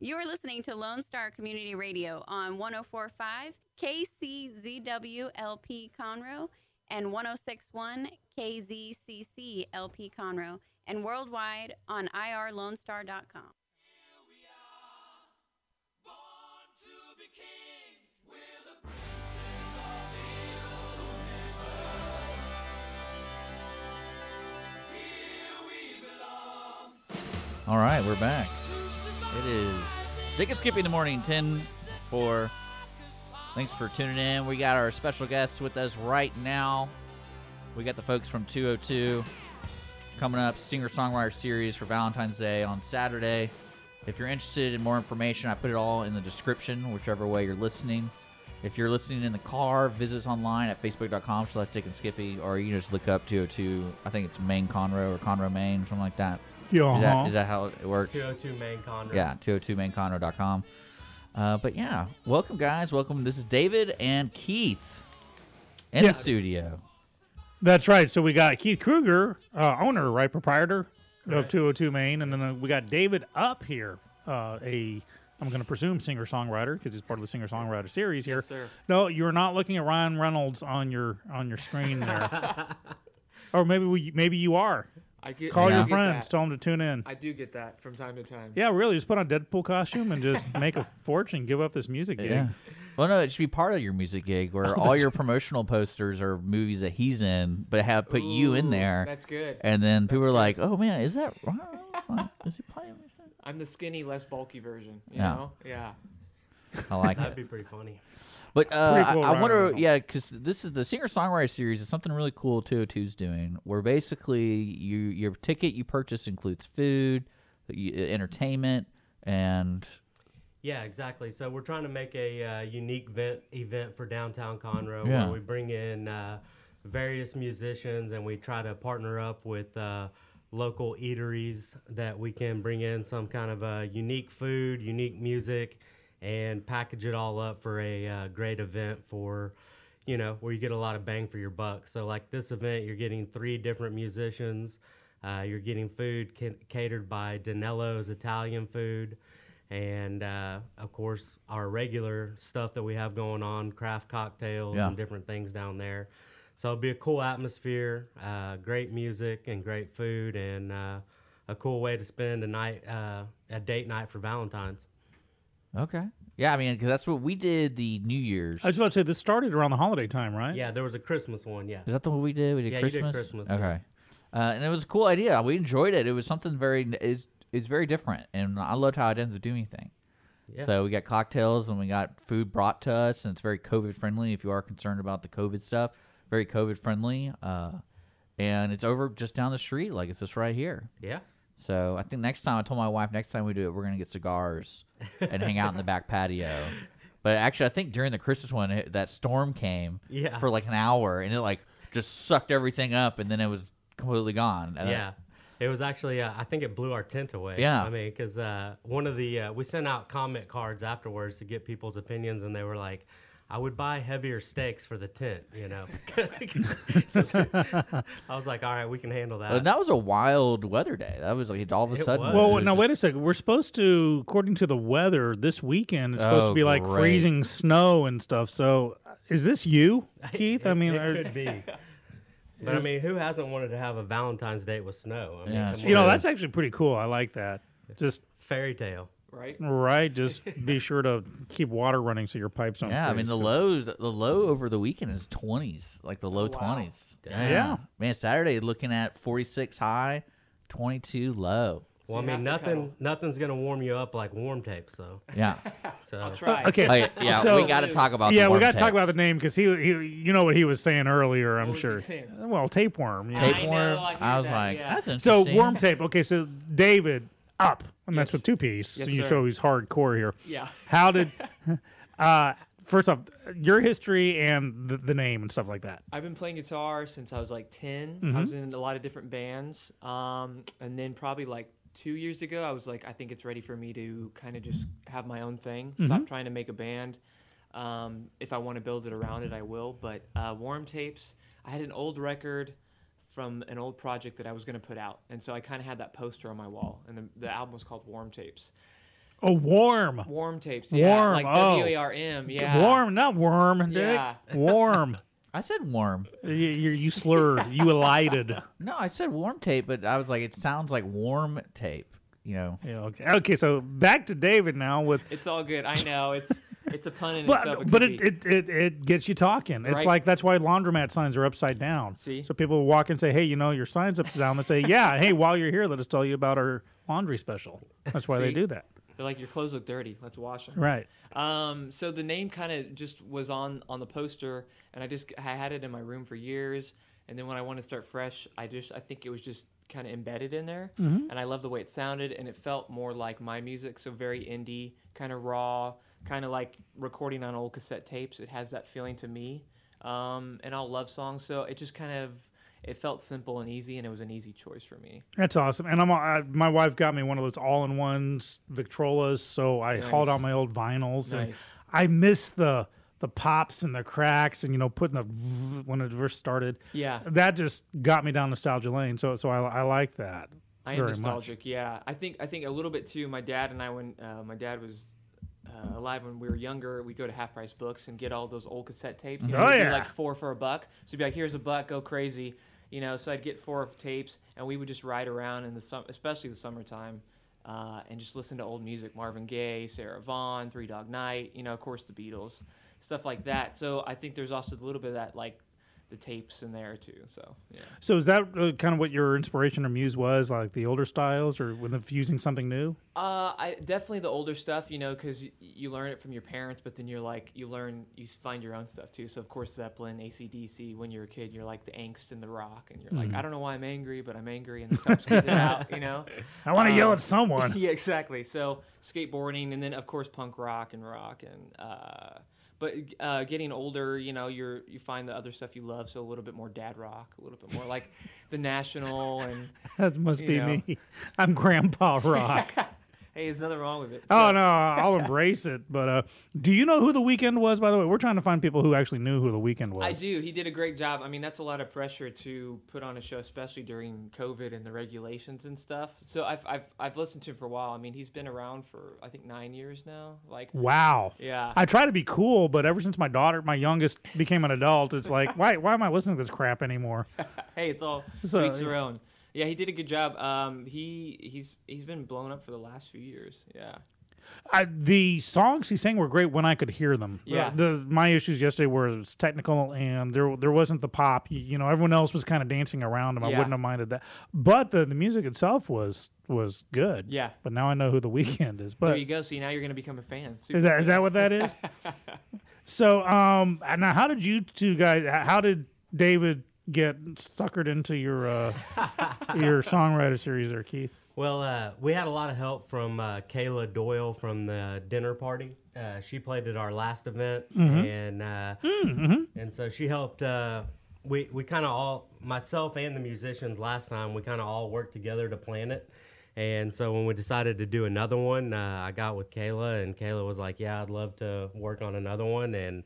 You're listening to Lone Star Community Radio on 1045 KCZW LP Conroe and 1061 KZCC LP Conroe and worldwide on irlonestar.com. All right, we're back. It is Dick and Skippy in the morning, 10 for. Thanks for tuning in. We got our special guests with us right now. We got the folks from 202 coming up, singer songwriter series for Valentine's Day on Saturday. If you're interested in more information, I put it all in the description, whichever way you're listening. If you're listening in the car, visit us online at facebook.com slash Dick and Skippy, or you can just look up 202, I think it's Main Conroe or Conroe, Main, something like that. Yeah. Is that, is that how it works? 202 main Conroe. Yeah, 202mainconroe.com. Uh, but yeah, welcome, guys. Welcome. This is David and Keith in Yeah. the studio. That's right. So we got Keith Kruger, uh, owner, right, proprietor of 202 Main, and then uh, we got David up here, uh, a I'm going to presume singer songwriter because he's part of the singer songwriter series here. Yes, sir. No, you're not looking at Ryan Reynolds on your on your screen there, or maybe we maybe you are. I get, Call I your get friends, that. tell them to tune in. I do get that from time to time. Yeah, really, just put on a Deadpool costume and just make a fortune, give up this music gig. Yeah. Well, no, it should be part of your music gig where all your promotional posters are movies that he's in, but have put you in Ooh, there. That's good. And then people are like, "Oh man, is that Ryan Is he playing?" I'm the skinny, less bulky version. You Yeah. know? Yeah. I like it. That'd it. be pretty funny. But uh, cool, I, I Ryan wonder, Reynolds. yeah, because this is the singer songwriter series is something really cool 202's doing, where basically you your ticket you purchase includes food, entertainment, and Yeah, exactly. So we're trying to make a uh, unique event event for downtown Conroe Yeah. where we bring in uh, various musicians and we try to partner up with uh, local eateries that we can bring in some kind of uh, unique food, unique music, and package it all up for a uh, great event for you know where you get a lot of bang for your buck. So like this event, you're getting three different musicians. Uh, you're getting food ca- catered by Danello's Italian food and uh, of course our regular stuff that we have going on craft cocktails Yeah. and different things down there so it'll be a cool atmosphere uh, great music and great food and uh, a cool way to spend a night uh, a date night for valentine's okay, yeah, I mean, because that's what we did the New Year's. I was about to say this started around the holiday time, right? yeah there was a christmas one yeah Is that the one we did? We did Yeah, you did Christmas. Christmas, yeah. Okay, uh, and it was a cool idea. We enjoyed it. It was something very. It's it's very different, and I loved how it ends up doing things. Yeah. So we got cocktails and we got food brought to us, and it's very COVID friendly. If you are concerned about the COVID stuff, very COVID friendly. Uh, and it's over just down the street, like it's just right here. yeah So I think next time I told my wife next time we do it, we're gonna get cigars and hang out in the back patio. But actually, I think during the Christmas one, it, that storm came Yeah. for like an hour, and it like just sucked everything up, and then it was completely gone. And I- Yeah. It was actually, uh, I think it blew our tent away. Yeah. I mean, because uh, one of the, uh, we sent out comment cards afterwards to get people's opinions, and they were like, I would buy heavier stakes for the tent, you know? I was like, all right, we can handle that. But that was a wild weather day. That was like all of a It sudden. was. Well, now just- wait a second. We're supposed to, according to the weather, this weekend it's supposed Oh, to be like great. freezing snow and stuff. So, uh, is this you, Keith? I mean, it are- could be. But I mean, who hasn't wanted to have a Valentine's date with snow? I mean, Yeah, you know that's actually pretty cool. I like that. Just fairy tale. Right? right. Just be sure to keep water running so your pipes don't. Yeah, I mean freeze, the 'cause- low, the low over the weekend is twenties, like the oh, low Oh, wow. twenties. Yeah. man. Saturday looking at forty six high, twenty two low. Well, I you mean, have to nothing, cuddle. nothing's gonna warm you up like warm tape. So, Yeah, so I'll try. Okay. Yeah, yeah, So- we got to talk about. yeah, the we got to talk about the name because he, he, you know what he was saying earlier. I'm was he sure. saying? Well, tapeworm. Yeah. I know, tapeworm. I I, was that, like, yeah. that's So interesting. worm tape. Okay, so David Upp, and that's Yes. with two piece. Yes, so you sir. show he's hardcore here. Yeah. How did? uh, first off, your history and the, the name and stuff like that. I've been playing guitar since I was like 10. Mm-hmm. I was in a lot of different bands. Um, and then probably like two years ago, I was like, I think it's ready for me to kind of just have my own thing. Mm-hmm. Stop trying to make a band. Um, if I want to build it around it, I will. But uh, Warm Tapes, I had an old record from an old project that I was going to put out. And so I kind of had that poster on my wall. And the, the album was called Warm Tapes. Oh, warm. Warm Tapes. Yeah. Warm, Like oh. W A R M. Yeah. Warm, not worm, Dick. Yeah. Warm. I said warm. you, you, you slurred. You elided. No, I said warm tape, but I was like, it sounds like warm tape. You know, Yeah, okay. Okay, so back to David now with. It's all good. I know. It's it's a pun in itself. But, It but it, it, it, it gets you talking. It's Right. like that's why laundromat signs are upside down. See? So people walk and say, hey, you know, your sign's upside down. They say, yeah, hey, while you're here, let us tell you about our laundry special. That's why they do that. They're like your clothes look dirty. Let's wash them. Right. Um, so the name kind of just was on on the poster, and I just I had it in my room for years, And then when I want to start fresh, I just I think it was just kind of embedded in there, Mhm. and I love the way it sounded, and it felt more like my music, so very indie, kind of raw, kind of like recording on old cassette tapes. It has that feeling to me, um, and all love songs. So it just kind of it felt simple and easy, and it was an easy choice for me. That's awesome. And I'm I, my wife got me one of those all-in-ones Victrolas, so I hauled out my old vinyls, and I miss the the pops and the cracks, and you know, putting the when it first started. Yeah. that just got me down nostalgia lane. So so I, I like that. I am very much. nostalgic. Yeah, I think I think a little bit too. My dad and I, when uh, my dad was uh, alive when we were younger, we go to Half Price Books and get all those old cassette tapes. You know, Oh, yeah. like four for a buck. So he'd be like, "Here's a buck, go crazy." You know, so I'd get four tapes, and we would just ride around in the sum, especially the summertime, uh, and just listen to old music: Marvin Gaye, Sarah Vaughan, Three Dog Night. You know, of course, the Beatles, stuff like that. So I think there's also a little bit of that, like the tapes in there too. So yeah. So is that uh, kind of what your inspiration or muse was, like the older styles, or with infusing something new? Uh, I definitely the older stuff, you know, because you, you learn it from your parents, but then you're like, you learn, you find your own stuff too. So of course Zeppelin, ACDC. When you're a kid, you're like the angst and the rock, and you're like, Mhm. I don't know why I'm angry, but I'm angry, and helps out, you know. I wanna yell Um, at someone. yeah, exactly. So skateboarding, and then of course punk rock and rock, and uh, but uh, getting older, you know, you're you find the other stuff you love, so a little bit more dad rock, a little bit more like the National, and That must be know. me. I'm Grandpa Rock. hey, there's nothing wrong with it. Oh no, I'll embrace it. But uh, do you know who the Weeknd was? By the way, we're trying to find people who actually knew who the Weeknd was. I do. He did a great job. I mean, that's a lot of pressure to put on a show, especially during COVID and the regulations and stuff. So I've I've I've listened to him for a while. I mean, he's been around for I think nine years now. Like Wow. Yeah. I try to be cool, but ever since my daughter, my youngest, became an adult, it's like, why, why am I listening to this crap anymore? hey, it's all So, to each their own. Yeah, he did a good job. Um, he he's he's been blown up for the last few years. Yeah. I, the songs he sang were great when I could hear them. Yeah. The my issues yesterday were it was technical and there there wasn't the pop. You, you know, everyone else was kind of dancing around him. I Yeah. wouldn't have minded that. But the, the music itself was was good. Yeah. But now I know who the Weeknd is. But there you go. See, now you're gonna become a fan. is that is that what that is? so um now how did you two guys? How did David get suckered into your uh, your songwriter series there, Keith? Well, uh, we had a lot of help from uh, Kayla Doyle from the dinner party. Uh, she played at our last event, Mhm. and uh, Mhm. and so she helped. Uh, we we kind of all myself and the musicians last time we kind of all worked together to plan it. And so when we decided to do another one, uh, I got with Kayla, and Kayla was like, "Yeah, I'd love to work on another one." And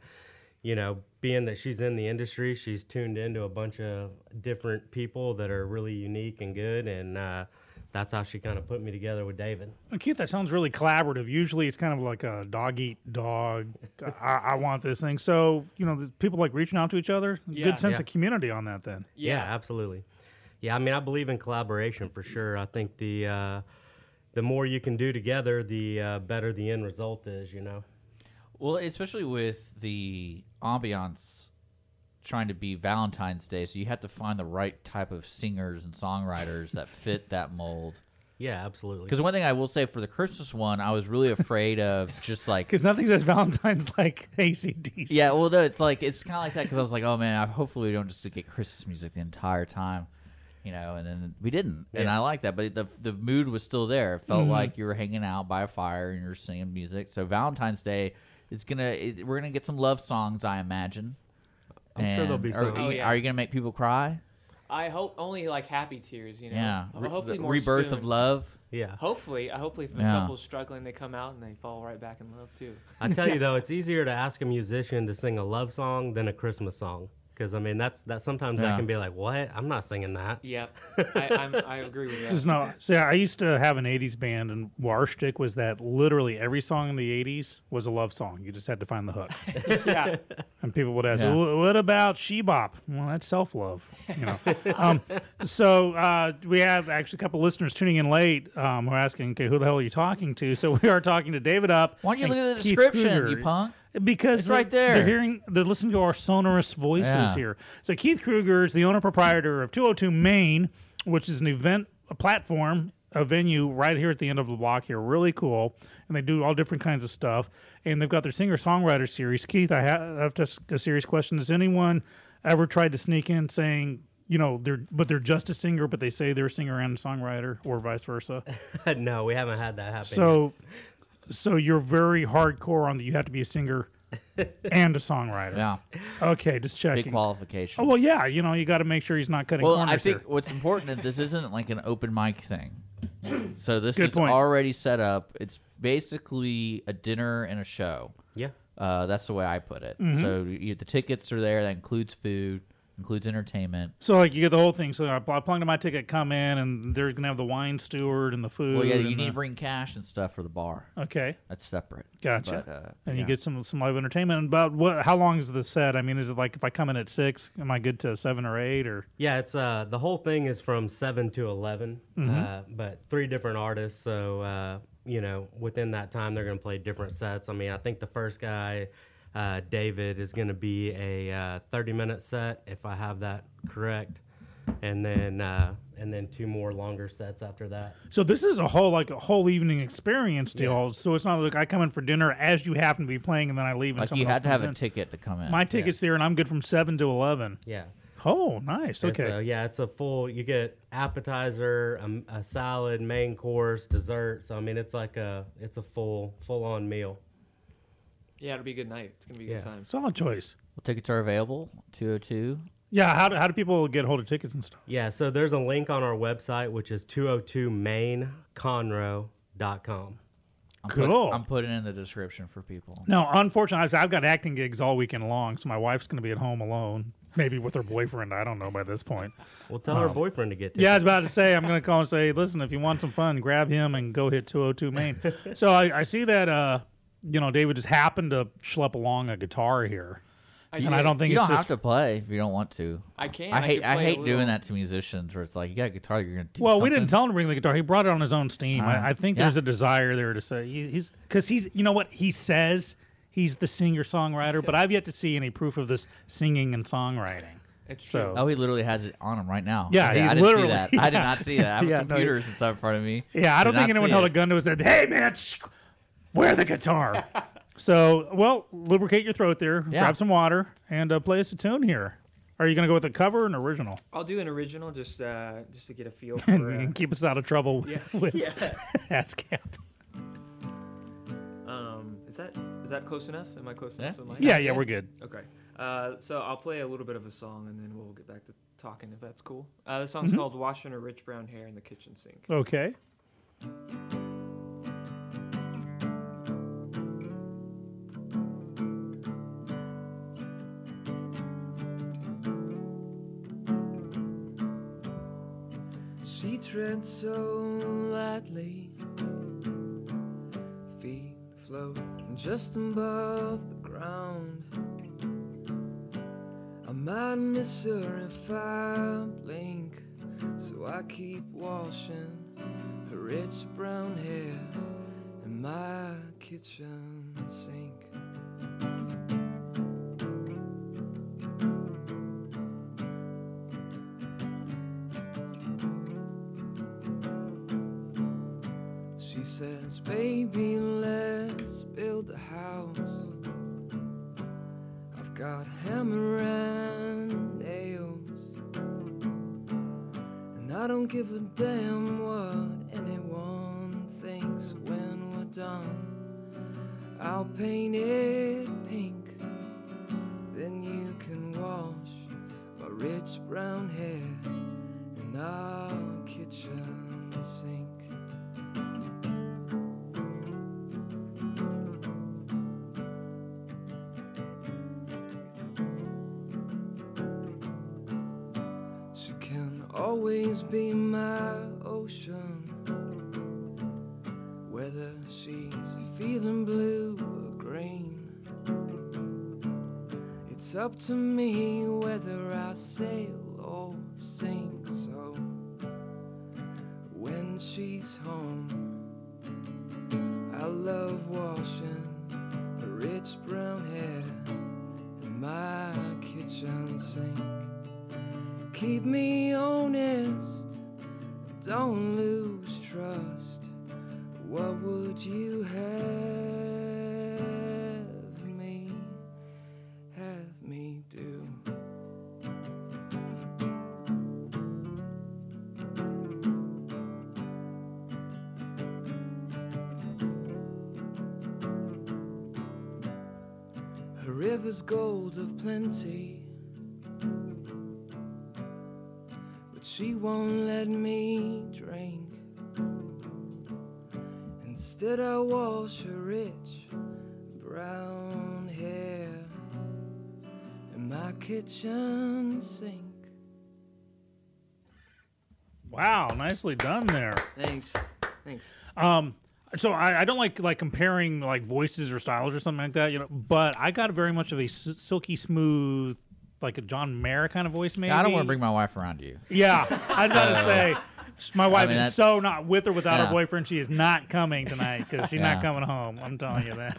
you know, being that she's in the industry, she's tuned into a bunch of different people that are really unique and good, and uh, that's how she kind of put me together with David. Uh, Keith, that sounds really collaborative. Usually, it's kind of like a dog eat dog. I, I want this thing. So, you know, the people like reaching out to each other. Yeah. Good sense Yeah. of community on that. Then. Yeah, absolutely. Yeah, I mean, I believe in collaboration for sure. I think the uh, the more you can do together, the uh, better the end result is. You know. Well, especially with the ambiance trying to be Valentine's Day, so you have to find the right type of singers and songwriters that fit that mold. Yeah, absolutely. Because one thing I will say for the Christmas one, I was really afraid of just like Because nothing says Valentine's like ACDC. yeah, well, no, it's like it's kind of like that because I was like, oh man, I, hopefully we don't just get Christmas music the entire time, you know. And then we didn't, and I like that. But the the mood was still there. It felt Mm-hmm. Mhm. like you were hanging out by a fire and you're singing music. So Valentine's Day, it's gonna it, we're gonna get some love songs, I imagine. I'm sure there'll be are, some. you- Oh, yeah. Are you gonna make people cry? I hope only like happy tears. You know. Yeah, Re- Hopefully more rebirth spoon. of love. Yeah. Hopefully, I hopefully if a Yeah. couple's struggling, they come out and they fall right back in love too. I tell you though, it's easier to ask a musician to sing a love song than a Christmas song. Because I mean, that's that. Sometimes Yeah. that can be like, "What? I'm not singing that." Yep, I, I'm, I agree with that. There's no. See, I used to have an '80s band, and our shtick was that literally every song in the '80s was a love song. You just had to find the hook. yeah. And people would ask, Yeah. "Well, "What about She Bop?" Well, that's self-love, you know. um, so uh, we have actually a couple listeners tuning in late um, who are asking, "Okay, who the hell are you talking to?" So we are talking to David Upp. Why don't you and look at the Keith description, Kruger. you punk? Because It's they're- right there. They're hearing, they're listening to our sonorous voices Yeah. here. So Keith Kruger is the owner proprietor of 202 Main, which is an event a platform, a venue right here at the end of the block here. Really cool, and they do all different kinds of stuff. And they've got their singer songwriter series. Keith, I I have to ask a serious question. Has anyone ever tried to sneak in saying you know, they're but they're just a singer, but they say they're a singer and a songwriter, or vice versa. no, we haven't had that happen. So, so you're very hardcore on that. You have to be a singer and a songwriter. Yeah. Okay, just checking. Big qualification. Oh well, yeah. You know, you got to make sure he's not cutting Well, corners I think here. what's important is this isn't like an open mic thing. So this Good is point. already set up. It's basically a dinner and a show. Yeah. Uh, that's the way I put it. Mhm. So you, the tickets are there. That includes food, includes entertainment. So like you get the whole thing. So I pl- I plug into my ticket, come in, and there's gonna have the wine steward and the food. Well, yeah, you need the- to bring cash and stuff for the bar. Okay. That's separate. Gotcha. But, uh, and you get some some live entertainment. And About what? How long is the set? I mean, is it like if I come in at six, am I good to seven or eight or? Yeah, it's uh the whole thing is from seven to 11 Mhm. uh, but three different artists. So uh, you know, within that time, they're gonna play different sets. I mean, I think the first guy, uh, David, is gonna be a uh, thirty minute set if I have that correct, and then uh, and then two more longer sets after that. So this is a whole like a whole evening experience deal. So it's not like I come in for dinner as you happen to be playing and then I leave and Like someone you else had to comes have a ticket to come in. My ticket's there and I'm good from seven to eleven. Yeah. Oh, nice. Okay. a- yeah, it's a full. You get appetizer, a, a salad, main course, dessert. So I mean, it's like a it's a full full on meal. Yeah, it'll be a good night. It's gonna be a Yeah. good time. Solid choice. Well, tickets are available. Two hundred two. Yeah. How do, how do people get hold of tickets and stuff? Yeah, so there's a link on our website, which is 202mainconroe.com. I'm Cool. Put, I'm putting in the description for people. No, unfortunately, I've- I've got acting gigs all weekend long, so my wife's going to be at home alone, maybe with her boyfriend. I don't know by this point. We'll tell her Um, boyfriend to get there. Yeah, I was about to say, I'm going to call and say, listen, if you want some fun, grab him and go hit 202 Main. so I, I see that, uh, you know, David just happened to schlep along a guitar here. I and did. I don't think you it's don't just. have to play if you don't want to. I can, I I hate. could I, hate doing that to musicians, where it's like you got a guitar, you're gonna do well, we didn't tell him to bring the guitar. He brought it on his own steam. Ah, I, I think yeah. there's a desire there to say he, he's because he's you know what he says he's the singer songwriter, but I've yet to see any proof of this singing and songwriting. It's So- Oh, he literally has it on him right now. Yeah, Okay, he I didn't literally- see that. I did not see that. I have Yeah, no, computers and stuff in front of me. Yeah, I don't think anyone see held a gun to us and said, "Hey, man, shh, wear the guitar." so, well, lubricate your throat there. Yeah. Grab some water and uh, play us a tune here. Are you gonna go with a cover or an original? I'll do an original just uh, just to get a feel for. and Uh, keep us out of trouble yeah, with yeah. ASCAP. Um, is that is that close enough? Am I close enough? Am I- Yeah, yeah, we're good. Okay. Uh, so I'll play a little bit of a song and then we'll get back to talking if that's cool. Uh, the song's Mhm. called "Washing Her Rich Brown Hair in the Kitchen Sink." Okay. She so lightly, feet float just above the ground. I might miss her if I blink, so I keep washing her rich brown hair in my kitchen sink. Got hammer and nails. And I don't give a damn what anyone thinks when we're done. I'll paint it pink. Then you can wash my rich brown hair in our kitchen sink. Up to me whether I sail river's gold of plenty. But she won't let me drink. Instead, I wash her rich brown hair in my kitchen sink. Wow, nicely done there. Thanks. Thanks. Um, so I, I don't like like comparing like voices or styles or something like that, you know. But I got very much of a s- silky smooth, like a John Mayer kind of voice. Maybe I don't want to bring my wife around you. Yeah, I was about to say. My wife mean, is so not with or without Yeah. her boyfriend. She is not coming tonight because she's Yeah. not coming home. I'm telling you that.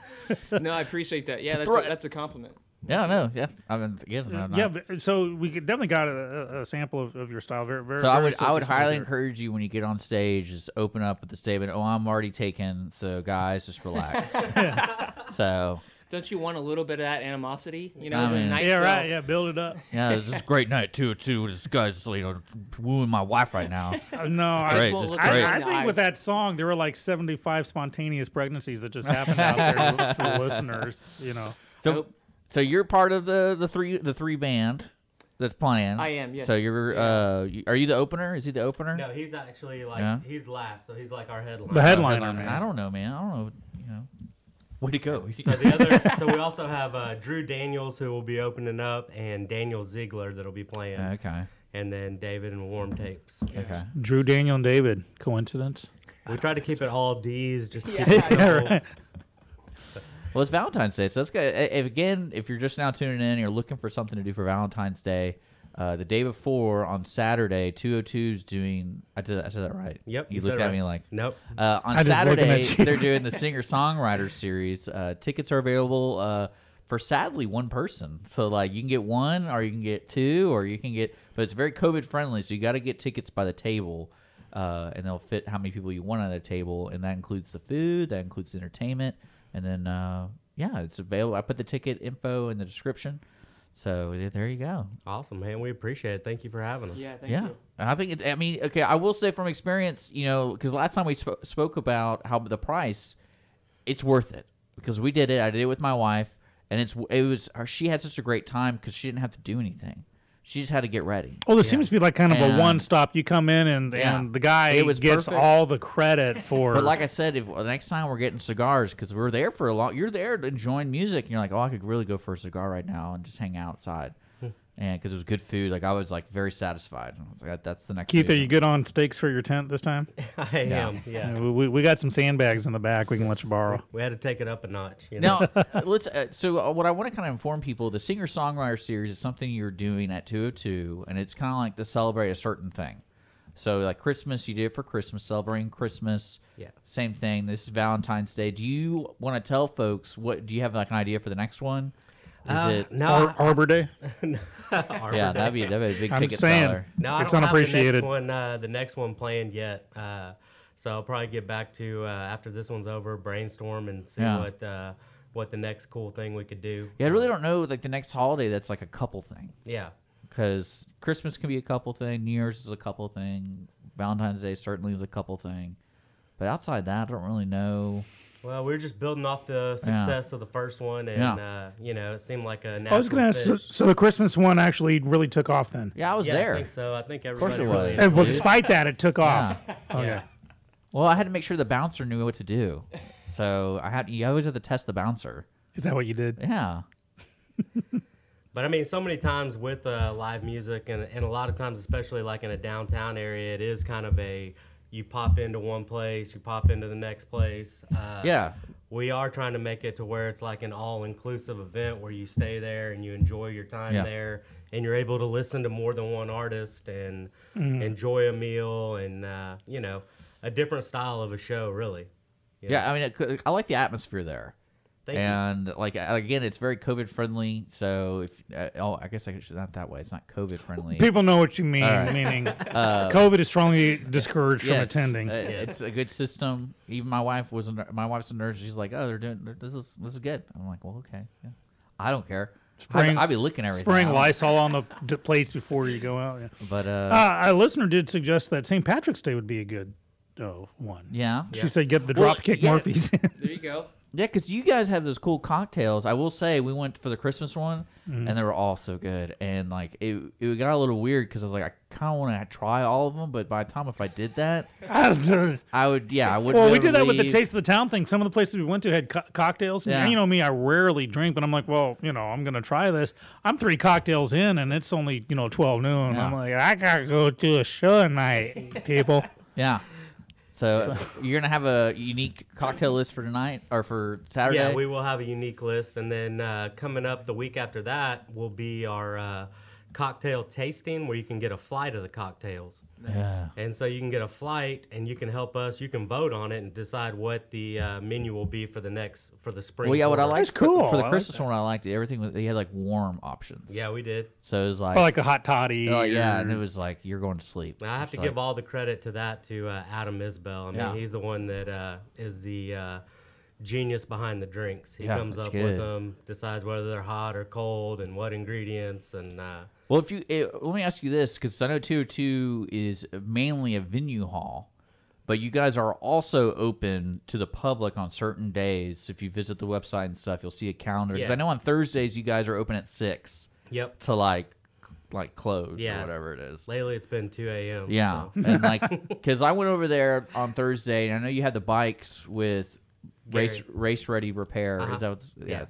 no, I appreciate that. Yeah, that's Throw- a, that's a compliment. Yeah, no, yeah. I mean, again, I'm not- yeah, but- so we could definitely got a, a- a sample of, of your style. Very, very. So I very would I would smooth highly there. encourage you when you get on stage, just open up with the statement, "Oh, I'm already taken." So guys, just relax. so Don't you want a little bit of that animosity? You know, I the mean- night Yeah, right. Yeah, build it up. yeah, this is a great night too. Too, this guy's you know wooing my wife right now. Uh, no, I, Great, won't it's look great. I, I in the think with eyes. that song, there were like 75 spontaneous pregnancies that just happened out there for the listeners. You know, So, Nope. So you're part of the the three the three band that's playing. I am, yes. So you're Yeah. uh, you- are you the opener? Is he the opener? No, he's actually like Yeah. he's last, so he's like our headline. The headliner, headliner. man. I don't know, man. I don't know. You know, way to go. So the other, so we also have uh, Drew Daniels who will be opening up, and Daniel Ziegler that'll be playing, okay. and then David and Warm Tapes. Okay. Drew, Daniel, and David. Coincidence? We try to keep it all D's, just to keep Yeah. it simple. Yeah. Well, it's Valentine's Day, so let's go. If, again, if you're just now tuning in, you're looking for something to do for Valentine's Day. Uh, the day before on Saturday, 202 is doing. I did, I said that right. Yep, You, you looked at right. me like. Nope. Uh, on I just looking Saturday, at you. they're doing the singer songwriter series. Uh, tickets are available uh, for sadly one person. So like you can get one, or you can get two, or you can get. But it's very COVID friendly, so you got to get tickets by the table, uh, and they'll fit how many people you want on the table, and that includes the food, that includes the entertainment, and then uh, yeah, it's available. I put the ticket info in the description. So there you go. Awesome, man. We appreciate it. Thank you for having us. Yeah, thank yeah, you. and I think it. I mean, okay, I will say from experience, you know, because last time we sp- spoke about how the price, it's worth it because we did it. I did it with my wife, and it's it was she had such a great time because she didn't have to do anything. She just had to get ready. Oh, this seems to be like kind of a one stop. You come in and, Yeah. and the guy It was gets perfect. all the credit for. But like I said, if the next time we're getting cigars, because we're there for a long, you're there to enjoying music, and you're like, oh, I could really go for a cigar right now and just hang outside, and because it was good food, like I was like very satisfied. I was like, that's the next. Keith, are you good on steaks for your tent this time? I am. Yeah. We, we, we got some sandbags in the back. We can let you borrow. We had to take it up a notch. You know? Now, let's. Uh, so, uh, what I want to kind of inform people: the singer songwriter series is something you're doing at 202, and it's kind of like to celebrate a certain thing. So, like Christmas, you do it for Christmas, celebrating Christmas. Yeah. Same thing. This is Valentine's Day. Do you want to tell folks what? Do you have like an idea for the next one? Is Uh, it? no, Ar- I- Arbor Day. Arbor yeah, Day. that'd be that'd be a big I'm ticket saying. seller. No, I It's don't have the unappreciated. next one. Uh, the next one planned yet. Uh, so I'll probably get back to uh, after this one's over, brainstorm and see Yeah. what uh, what the next cool thing we could do. Yeah, I really don't know like the next holiday that's like a couple thing. Yeah. because Christmas can be a couple thing, New Year's is a couple thing, Valentine's Day certainly is a couple thing, but outside that, I don't really know. Well, we were just building off the success of the first one, and Yeah. uh, you know, it seemed like a. I was going to ask. So, so the Christmas one actually really took off then. Yeah, I was yeah, there. I think so. I think everybody. Of course it really. was. And, well, despite that, it took off. Okay. Yeah. Well, I had to make sure the bouncer knew what to do, so I had you always have to test the bouncer. Is that what you did? Yeah, But I mean, so many times with uh, live music, and, and a lot of times, especially like in a downtown area, it is kind of a you pop into one place, you pop into the next place. Uh, yeah, we are trying to make it to where it's like an all-inclusive event where you stay there and you enjoy your time Yeah. there and you're able to listen to more than one artist and Mm-hmm. enjoy a meal and uh, you know a different style of a show really you know? yeah. I mean, it, I like the atmosphere there. Thank you. and like again, it's very COVID friendly. So if uh, oh, I guess I should not that way. It's not COVID friendly. People know what you mean, All right. meaning Uh, COVID is strongly discouraged from attending. uh, It's a good system. Even my wife was a, my wife's a nurse. She's like, oh, they're doing they're- this is this is good. I'm like, well, okay, yeah. I don't care. Spraying- I'd, I'd be looking everything. Spring. Lysol on the d- plates before you go out. Yeah. But uh, Uh, a listener did suggest that St. Patrick's Day would be a good oh, one. yeah, She said get the Well, drop kick yeah. Murphys. There you go. Yeah, because you guys have those cool cocktails. I will say we went for the Christmas one, Mhm. and they were all so good. And like it, it got a little weird because I was like, I kind of want to try all of them, but by the time if I did that, I would. Yeah, I would. Well, we did that with the taste of the town thing. Some of the places we went to had co- cocktails. And Yeah. you know me, I rarely drink, but I'm like, well, you know, I'm gonna try this. I'm three cocktails in, and it's only you know 12 noon. Yeah. I'm like, I gotta go to a show tonight, people. Yeah. So you're gonna have a unique cocktail list for tonight or for Saturday? Yeah, we will have a unique list, and then uh, coming up the week after that will be our uh, cocktail tasting, where you can get a flight of the cocktails. Nice. Yeah. And so you can get a flight, and you can help us. You can vote on it and decide what the uh, menu will be for the next for the spring. Well, yeah. What I tour. liked for, for the Christmas one, I liked it. Everything was, they had like warm options. Yeah, we did. So it was like Or like a hot toddy Oh yeah, or- and it was like you're going to sleep. I have It's to like- give all the credit to that to uh, Adam Isbell. I mean, Yeah. he's the one that uh, is the uh, genius behind the drinks. He Yeah, comes up good. with them, decides whether they're hot or cold, and what ingredients, and uh, Well, if you eh, let me ask you this, because I know 202 is mainly a venue hall, but you guys are also open to the public on certain days. If you visit the website and stuff, you'll see a calendar. Because Yeah. I know on Thursdays you guys are open at six. Yep. To like, like close yeah, or whatever it is. Lately, it's been two a.m. Yeah, so. and like, because I went over there on Thursday, and I know you had the bikes with race Gary. race ready repair. Uh-huh. Is that what's, Yeah. yeah?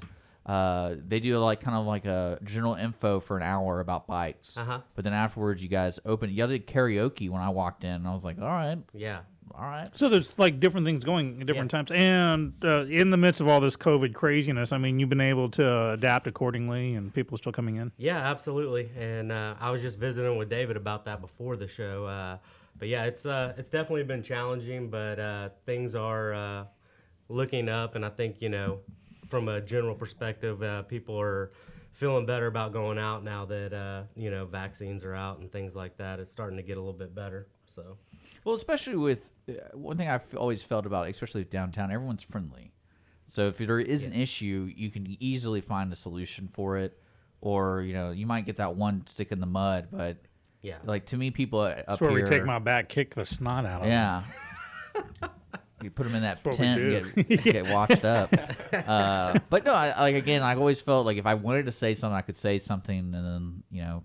Uh, they do like kind of like a general info for an hour about bikes. Uh-huh. But then afterwards, you guys open. You did karaoke when I walked in, and I was like, all right, yeah, all right. So there's like different things going at different times, and uh, in the midst of all this COVID craziness, I mean, you've been able to adapt accordingly, and people are still coming in. Yeah, absolutely. And uh, I was just visiting with David about that before the show. Uh, but yeah, it's uh, it's definitely been challenging, but uh, things are uh, looking up, and I think you know, from a general perspective, uh, people are feeling better about going out now that uh, you know vaccines are out and things like that. It's starting to get a little bit better. So. Well, especially with uh, one thing I've always felt about, especially downtown, everyone's friendly. So if there is an issue, you can easily find a solution for it, or you know, you might get that one stick in the mud, but Yeah. like to me, people uh, That's where here, we take my back, kick the snot out of yeah. You put them in that That's tent, and get, get washed up. Uh, but no, I, like again, I always felt like if I wanted to say something, I could say something, and then you know,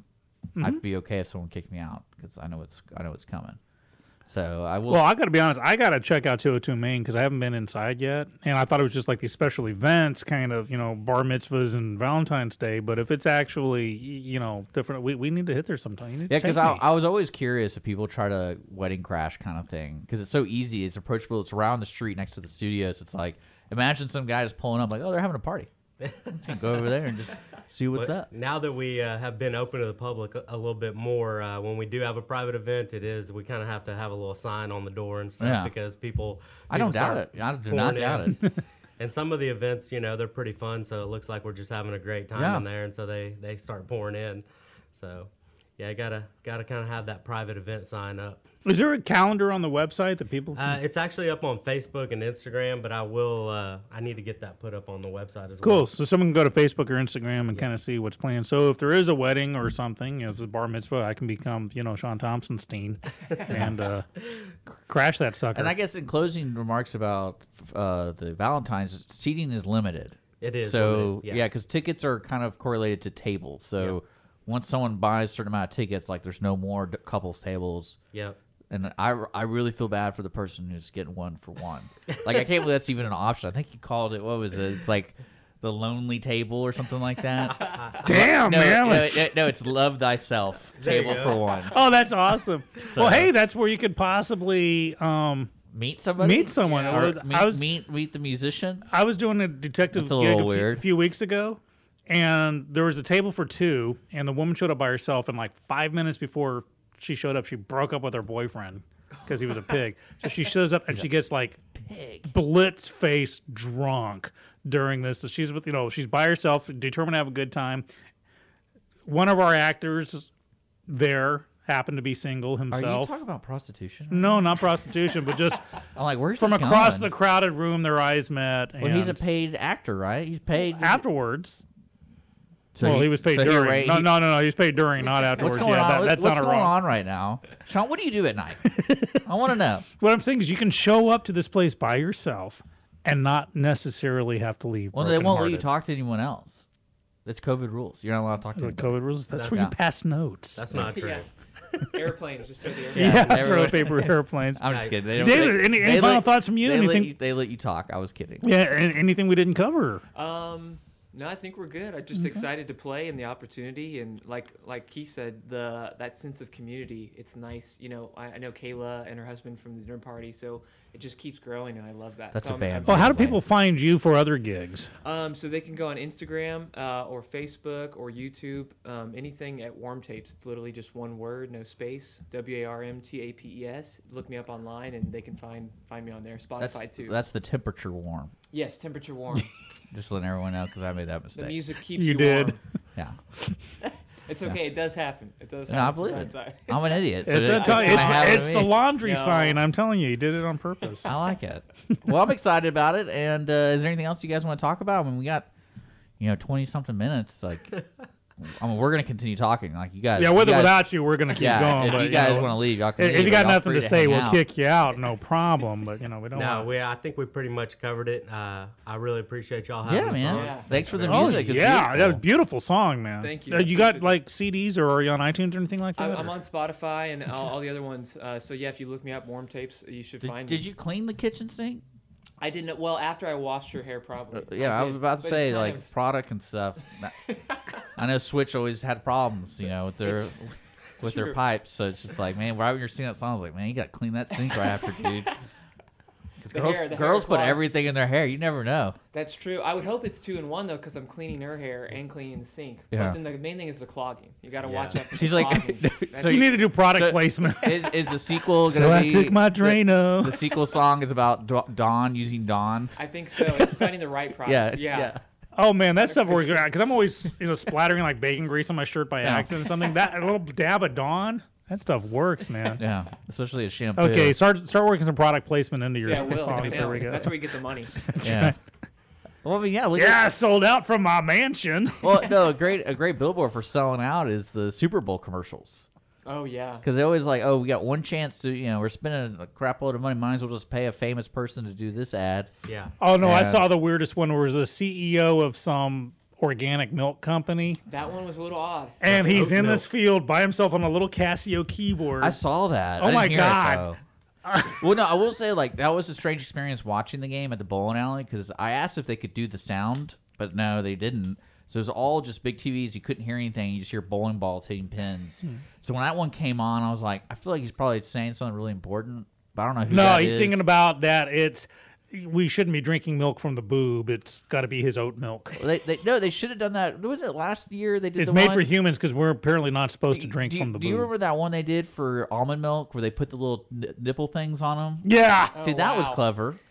I'd Mhm. be okay if someone kicked me out because I know it's I know it's coming. So I will. Well, I got to be honest. I got to check out 202 Main because I haven't been inside yet, and I thought it was just like these special events, kind of you know bar mitzvahs and Valentine's Day. But if it's actually you know different, we, we need to hit there sometime. Yeah, because I. I was always curious if people try to wedding crash kind of thing because it's so easy. It's approachable. It's around the street next to the studios. It's like imagine some guy just pulling up like, oh, they're having a party. Go over there and just see what's But up. Now that we uh, have been open to the public a, a little bit more, uh, when we do have a private event, it is we kind of have to have a little sign on the door and stuff Yeah. because people. I don't doubt it. I do not doubt in. and some of the events, you know, they're pretty fun, so it looks like we're just having a great time Yeah. in there, and so they they start pouring in. So, yeah, I gotta gotta kind of have that private event sign up. Is there a calendar on the website that people? Uh, it's actually up on Facebook and Instagram, but I will. Uh, I need to get that put up on the website as Cool. well. Cool. So someone can go to Facebook or Instagram and kind of see what's planned. So if there is a wedding or something, if it's a bar mitzvah, I can become, you know, Sean Thompsonstein and uh, crash that sucker. And I guess in closing remarks about uh, the Valentine's, seating is limited. It is So limited, yeah. yeah, because tickets are kind of correlated to tables. So once someone buys a certain amount of tickets, like there's no more d- couples tables. Yep. And I, I really feel bad for the person who's getting one for one. like I can't believe that's even an option. I think you called it what was it? It's like the lonely table or something like that. Damn, no, man. No, no, no, it's love thyself table for one. Oh, that's awesome. So- well, hey, that's where you could possibly um, meet somebody. Meet someone. Or I was- meet, I was meet meet the musician. I was doing a detective That's a gig a few, few weeks ago, and there was a table for two, and the woman showed up by herself, and like five minutes before she showed up, she broke up with her boyfriend because he was a pig. so she shows up and she gets like blitz face drunk during this. So she's with you know she's by herself, determined to have a good time. One of our actors there happened to be single Are you himself. talking about prostitution? No, not prostitution, but just I'm like, where's from this across going? the crowded room, their eyes met. Well, he's a paid actor, right? He's paid afterwards. So well, he- he, was paid so during. arra- no, no, no, no. He was paid during, not afterwards. What's going yeah, on? that, that's What's not a going wrong. on right now, Sean? What do you do at night? I want to know. What I'm saying is, you can show up to this place by yourself, and not necessarily have to leave. Well, they won't let you talk to anyone else. That's COVID rules. You're not allowed to talk to The anybody. COVID rules. That's Yeah. where you pass notes. That's not true. Yeah. Airplanes, just throw the airplanes. Yeah, they throw paper airplanes. I'm just kidding. They don't, David, they- any, they any final let- thoughts from you? They Anything? let you, they let you talk. I was kidding. yeah, a- anything we didn't cover? Um, no, I think we're good. I'm just excited to play and the opportunity, and like like he said, the that sense of community. It's nice, you know. I, I know Kayla and her husband from the dinner party, so it just keeps growing, and I love that. That's so a I'm- band. I'm Well, how do people find you for other gigs? Um, so they can go on Instagram uh, or Facebook or YouTube, um, anything at Warm Tapes. It's literally just one word, no space. W A R M T A P E S. Look me up online, and they can find find me on there. Spotify That's too. that's the temperature warm. yes, temperature warm. Just letting everyone know because I made that mistake. the music keeps You you, did. warm. Yeah, It's okay. It does happen. It does. no, I happen believe it. time. I'm an idiot. so It's, it- a tell- I it's, it's the laundry No. sign. I'm telling you, you did it on purpose. I like it. well, I'm excited about it. And uh, is there anything else you guys want to talk about? I mean, we got you know 20 something minutes. Like, I mean, we're gonna continue talking. Like you guys. yeah, you with or guys- without you, we're gonna keep yeah, going. If but, you guys want to leave, y'all can if leave, you got nothing to say, hang we'll out. kick you out. No problem. But you know, we don't. No, want- we. I think we pretty much covered it. Uh, I really appreciate y'all having Yeah, us man. on. Yeah. Thanks for the very Oh music. It's yeah, that was a beautiful. beautiful song, man. Thank you. Uh, you got like CDs or are you on iTunes or anything like that? I, I'm or- on Spotify and all, all the other ones. Uh, so yeah, if you look me up, Warm Tapes, you should Did, find did me. you clean the kitchen sink? I didn't. Well, after I washed your hair, probably. Uh, yeah, I, did, was about to but say like of- product and stuff. I know Switch always had problems, you know, with their It's- with their true. pipes. So it's just like, man, right when you're seeing that song, I was like, man, you got to clean that sink right after, dude. 'Cause The girls, hair- the girls put everything in their hair. You never know. That's true. I would hope it's two in one though, because I'm cleaning her hair and cleaning the sink. Yeah. But then the main thing is the clogging. You got to Yeah. watch out for She's the like- clogging. so you need to do product so- placement. Is, is the sequel so gonna I be? took my Drano. The, sequel song is about Dawn using Dawn. I think so. It's finding the right product. Yeah, yeah. yeah. Oh man, that stuff works out because I'm always you know splattering like bacon grease on my shirt by Yeah. accident or something. That a little dab of Dawn, that stuff works, man. Yeah, especially a shampoo. Okay, start start working some product placement into your Yeah, will. songs. There we go. That's where you get the money. yeah. Well, I mean, yeah, look at- yeah, sold out from my mansion. well, no, a great a great billboard for selling out is the Super Bowl commercials. Oh yeah. Because they always like, oh, we got one chance to, you know, we're spending a crap load of money. Might as well just pay a famous person to do this ad. Yeah. Oh no, I saw the weirdest one where it was the CEO of some organic milk company, That one was a little odd. and he's oat in milk. this field by himself on a little Casio keyboard. I saw that. Oh I didn't my hear it, God. though. well, no, I will say like that was a strange experience watching the game at the bowling alley because I asked if they could do the sound, but no, they didn't. So it was all just big TVs. You couldn't hear anything. You just hear bowling balls hitting pins. Hmm. So when that one came on, I was like, I feel like he's probably saying something really important, but I don't know who. no, that he's is. singing about that. It's we shouldn't be drinking milk from the boob. It's got to be his oat milk. They, they, no, they should have done that. Was it last year? They did. It's the made one? for humans because we're apparently not supposed to drink do you, from the boob. Do you remember that one they did for almond milk where they put the little n- nipple things on them? Yeah. See, Oh, that was wow. clever.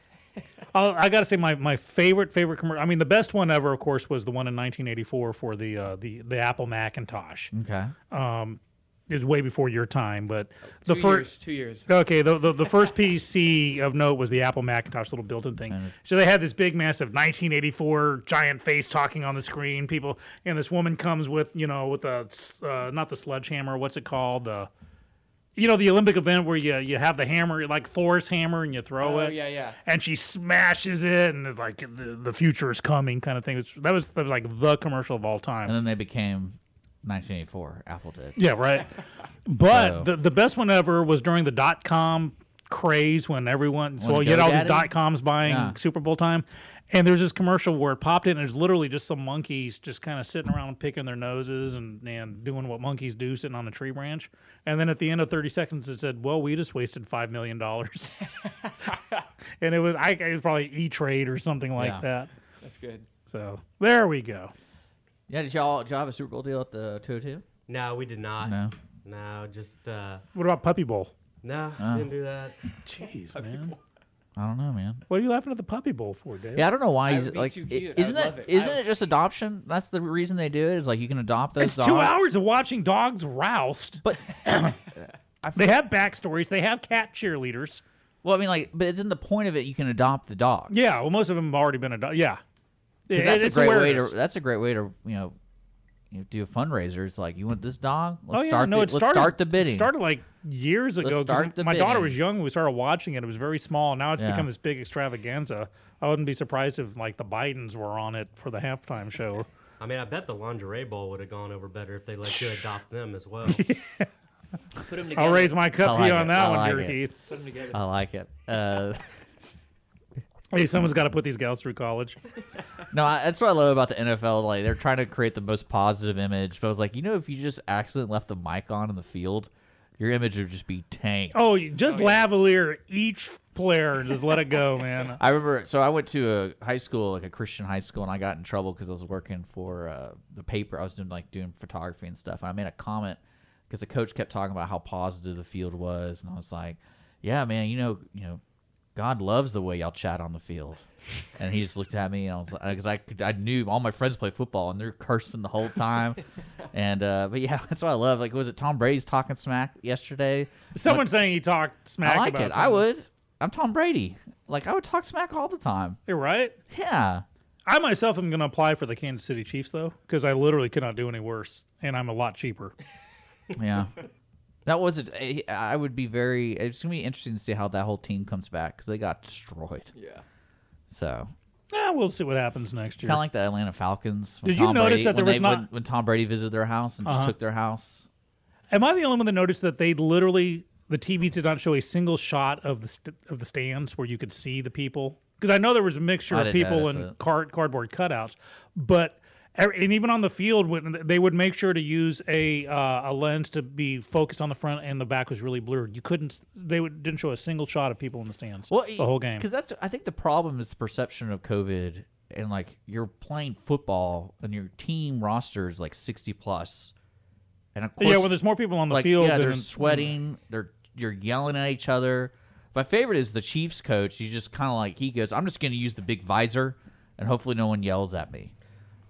Uh, I got to say, my, my favorite favorite commercial. I mean, the best one ever, of course, was the one in 1984 for the uh, the the Apple Macintosh. Okay. It was way before your time, but the two first. years. Two years. Okay, the, the the first PC of note was the Apple Macintosh little built-in thing. So they had this big, massive 1984 giant face talking on the screen. People and this woman comes with you know with a uh, not the sledgehammer. What's it called? The you know the Olympic event where you you have the hammer like Thor's hammer and you throw Oh it. yeah, yeah. And she smashes it, and it's like the, the future is coming, kind of thing. It's, that was that was like the commercial of all time. And then they became 1984. Apple did. Yeah, right. But So- the, the best one ever was during the dot com craze when everyone so When you had all these GoDaddy? dot coms buying Yeah. Super Bowl time. And there's this commercial where it popped in and there's literally just some monkeys just kind of sitting around picking their noses and, and doing what monkeys do sitting on a tree branch. And then at the end of 30 seconds it said, Well, we just wasted five million dollars. and it was I it was probably E Trade or something like Yeah. that. That's good. So there we go. Yeah, did y'all, did y'all have a Super Bowl deal at the 202? No, we did not. No. No, just uh, What about Puppy Bowl? no, Oh. didn't do that. Jeez, man. I don't know, man. What are you laughing at the Puppy Bowl for, Dave? Yeah, I don't know why That he's would be like. too cute. I Isn't would it? love it. Isn't I- it just adoption? That's the reason they do it. Is like you can adopt those It's dogs. two hours of watching dogs roust. But They have backstories. They have cat cheerleaders. well, I mean, like, but it's in the point of it. You can adopt the dog. Yeah, well, most of them have already been adopted. Yeah, It- that's a it's great way to. That's a great way to you know you do a fundraiser. It's like you want this dog. Let's oh yeah, start no, the, it let's started. start the bidding. It started like years Let's start the my daughter was young. when We started watching it. It was very small. Now it's Yeah. become this big extravaganza. I wouldn't be surprised if like the Bidens were on it for the halftime show. I mean, I bet the lingerie bowl would have gone over better if they let you adopt them as well. Put them I'll raise my cup I to you like on it. that I one, like dear it. Keith. Put them together. I like it. Uh, Hey, someone's got to put these gals through college. no, I, that's what I love about the NFL. Like they're trying to create the most positive image. But I was like, you know, if you just accidentally left the mic on in the field, your image would just be tanked. Oh, you just lavalier each player and just let it go, man. I remember. So I went to a high school, like a Christian high school, and I got in trouble because I was working for uh, the paper. I was doing like doing photography and stuff. And I made a comment because the coach kept talking about how positive the field was, and I was like, "Yeah, man, you know, you know." God loves the way y'all chat on the field, and he just looked at me, and I was like, because I, could- I knew all my friends play football, and they're cursing the whole time, and uh, but yeah, that's what I love. Like, was it Tom Brady's talking smack yesterday? Someone saying he talked smack. I like about it. I would. I'm Tom Brady. Like I would talk smack all the time. You're right. Yeah. I myself am going to apply for the Kansas City Chiefs though, because I literally could not do any worse, and I'm a lot cheaper. Yeah. That was it. I- I would be very. It's gonna be interesting to see how that whole team comes back because they got destroyed. Yeah. So Yeah, we'll see what happens next year. kind of like the Atlanta Falcons. when Did you Tom notice Brady- that there when was they- not- when, when Tom Brady visited their house and Uh-huh. just took their house? Am I the only one that noticed that they literally the TV did not show a single shot of the st- of the stands where you could see the people? Because I know there was a mixture I of didn't people notice and it. card cardboard cutouts, but and even on the field, when they would make sure to use a uh, a lens to be focused on the front and the back was really blurred. You couldn't. They would, didn't show a single shot of people in the stands Well, the whole game. Because that's. I think the problem is the perception of COVID and like you're playing football and your team roster is like sixty plus, and of course, Yeah, when there's more people on the like, field yeah, they're sweating. They're you're yelling at each other. My favorite is the Chiefs coach. He's just kind of like he goes, "I'm just going to use the big visor, and hopefully no one yells at me."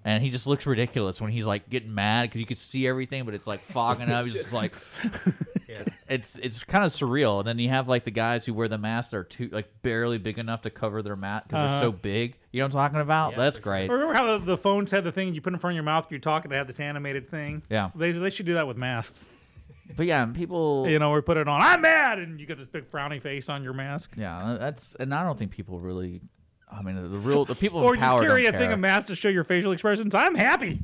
And he just looks ridiculous when he's like getting mad because you can see everything, but it's like fogging up. He's just like, it's it's kind of surreal. And then you have like the guys who wear the masks that are too like barely big enough to cover their mat because Uh-huh. they're so big. You know what I'm talking about? That's great. Remember how the, the phones had the thing you put in front of your mouth? You're talking to have this animated thing. Yeah. they they should do that with masks. But yeah, and people, You know, we put it on. I'm mad, and you get this big frowny face on your mask. yeah, that's and I don't think people really. I mean, the real the people Or in just carry a don't thing care. of masks to show your facial expressions. I'm happy.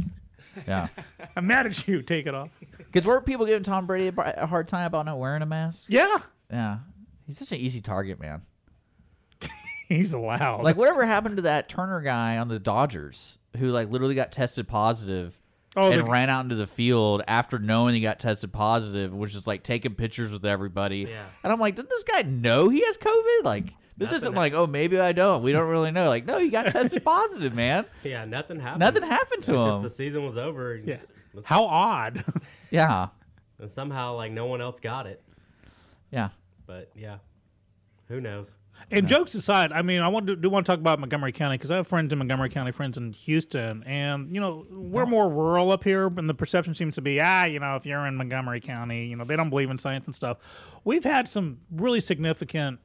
Yeah. I'm mad at you. Take it off. Because weren't people giving Tom Brady a, a hard time about not wearing a mask? Yeah. Yeah. He's such an easy target, man. He's allowed. Like whatever happened to that Turner guy on the Dodgers who like literally got tested positive Oh, and the- ran out into the field after knowing he got tested positive, was just like taking pictures with everybody. Yeah. And I'm like, did this guy know he has COVID? Like this Nothing isn't like, oh maybe I don't. We don't really know. Like, no, he got tested positive, man. Yeah, nothing happened. Nothing happened to It's him. Just the season was over. and Yeah. just- How odd. Yeah. And somehow, like no one else got it. Yeah. But yeah, who knows? And jokes aside, I mean, I want to do want to talk about Montgomery County because I have friends in Montgomery County, friends in Houston, and you know we're more rural up here, and the perception seems to be, ah, you know, if you're in Montgomery County, you know, they don't believe in science and stuff. We've had some really significant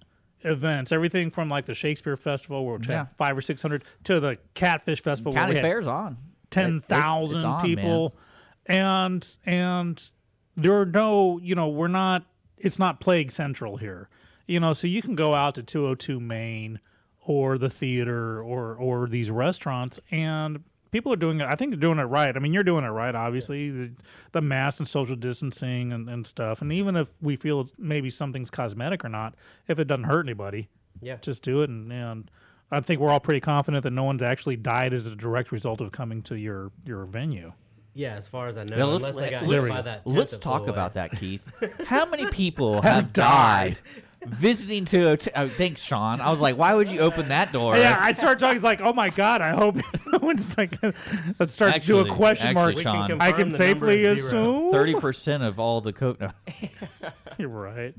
events, everything from like the Shakespeare Festival, where we Yeah. five or six hundred, to the Catfish Festival, County where we had Fair's on. ten thousand people, and and there are no, you know, we're not. It's not plague central here, you know. So you can go out to 202 Main or the theater or or these restaurants, and people are doing it. I think they're doing it right. I mean, you're doing it right, obviously. The, the mask and social distancing and, and stuff. And even if we feel maybe something's cosmetic or not, if it doesn't hurt anybody, Yeah. just do it. And, and I think we're all pretty confident that no one's actually died as a direct result of coming to your your venue. Yeah, as far as I know, Yeah, let's, they got hit by that. let's talk flew about that, Keith. How many people have died visiting to? A t- oh, thanks, Sean. I was like, why would you open that door? Yeah, I started talking. It's like, oh my god, I hope no like. Let's start to do a question actually, mark. We can Sean. I can safely assume Thirty percent of all the coke. No. You're right.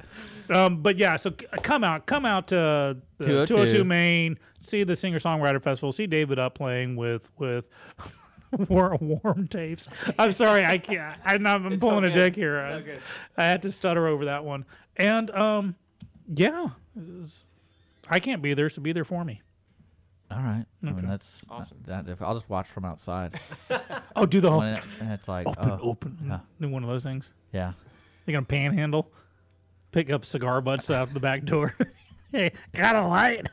Um, but yeah, so come out, come out to the 202. 202 Main, see the singer songwriter festival, see David up playing with with warm, warm tapes. I'm sorry, I can't. I'm, I'm pulling all a dick here. I, good. I had to stutter over that one. And um, yeah, it's- I can't be there, so be there for me. All right. I mean, Okay. that's Awesome. That, if I'll just watch from outside. Oh, do the whole When it- and it's like open, oh, open. yeah. Do one of those things. Yeah. You're gonna panhandle, pick up cigar butts out the back door. hey, got a light.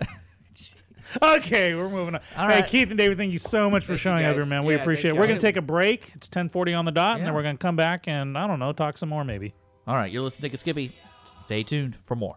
okay, we're moving on. All hey, right. Keith and David, thank you so much for Thank you, showing up guys. here, man. We Yeah, appreciate it. thank We're you. gonna take a break. It's 10:40 on the dot, and Yeah. then we're gonna come back and I don't know, talk some more maybe. All right. You're listening to Skippy. Stay tuned for more.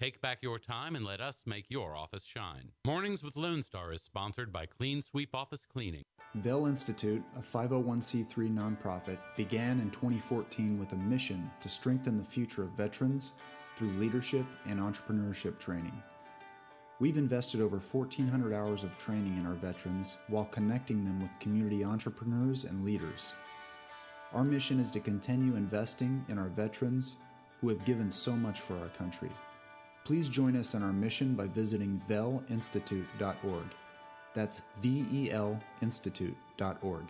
Take back your time and let us make your office shine. Mornings with Lone Star is sponsored by Clean Sweep Office Cleaning. VEL Institute, a 501c3 nonprofit, began in 2014 with a mission to strengthen the future of veterans through leadership and entrepreneurship training. We've invested over 1,400 hours of training in our veterans while connecting them with community entrepreneurs and leaders. Our mission is to continue investing in our veterans who have given so much for our country. Please join us in our mission by visiting velinstitute.org. That's V E L Institute.org.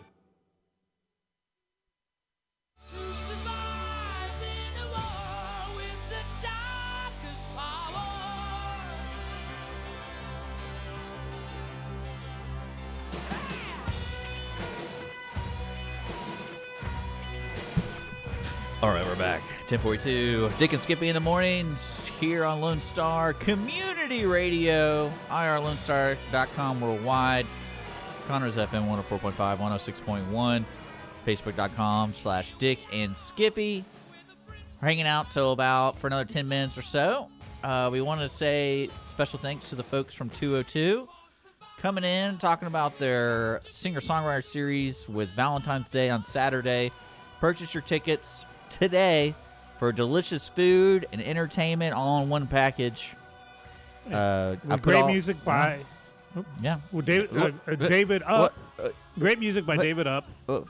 All right, we're back. 1042. Dick and Skippy in the mornings here on Lone Star Community Radio, irlonestar.com worldwide, Conroe's FM 104.5, 106.1, Facebook.com slash Dick and Skippy. We're hanging out till about for another 10 minutes or so. Uh, we want to say special thanks to the folks from 202 coming in, talking about their singer songwriter series with Valentine's Day on Saturday. Purchase your tickets today for delicious food and entertainment all in one package. Uh, I With put great all- music by Yeah. Well, David, uh, uh, David Up. great music by David Up. Oh.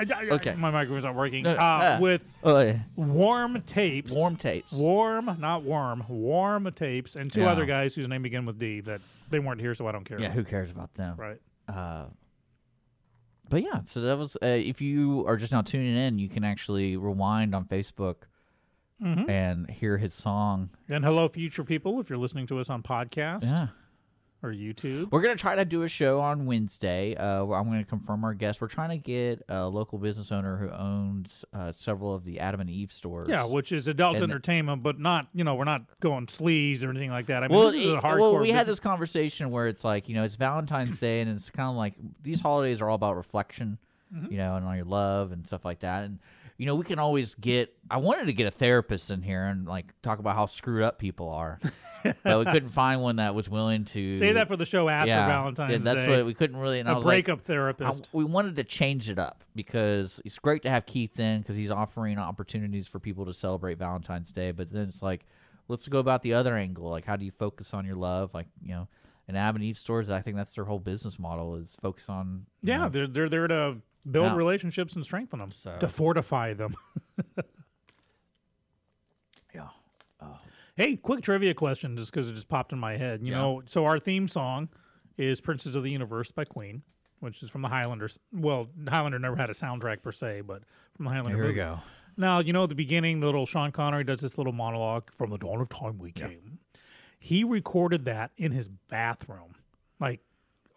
Okay. my microphone's not working. Uh, ah. with Oh, warm tapes. Warm tapes. Warm, not warm. Warm tapes, and two Yeah. other guys whose name begin with D. That they weren't here, so I don't care. Yeah, who cares about them? Right. Uh, but yeah, so that was. Uh, if you are just now tuning in, you can actually rewind on Facebook Mhm. and hear his song. And hello, future people, if you're listening to us on podcast Yeah. or YouTube. We're gonna try to do a show on Wednesday. Uh, I'm gonna confirm our guest. We're trying to get a local business owner who owns uh, several of the Adam and Eve stores. Yeah, which is adult And- entertainment, but not you know we're not going sleaze or anything like that. I mean, well, this is a hardcore. well, we had this conversation where it's like you know it's Valentine's Day and it's kind of like these holidays are all about reflection, Mhm. you know, and all your love and stuff like that. And you know we can always get. I wanted to get a therapist in here and like talk about how screwed up people are, but we couldn't find one that was willing to Say that for the show after Yeah, Valentine's yeah, that's Day. what we couldn't really. And I A was like, breakup therapist. I- we wanted to change it up because it's great to have Keith in because he's offering opportunities for people to celebrate Valentine's Day. But then it's like, let's go about the other angle. Like, how do you focus on your love? Like, you know, in Adam and Eve stores, I think that's their whole business model is focus on. Yeah, know, they're they're there to build Yeah. relationships and strengthen them, So- to fortify them. yeah. Hey, quick trivia question, just because it just popped in my head. You Yeah. know, so our theme song is "Princes of the Universe" by Queen, which is from the Highlanders. Well, Highlander never had a soundtrack per se, but from the Highlander. Here we movie. go. Now, you know, at the beginning, the little Sean Connery does this little monologue from the dawn of time we came. He recorded that in his bathroom, like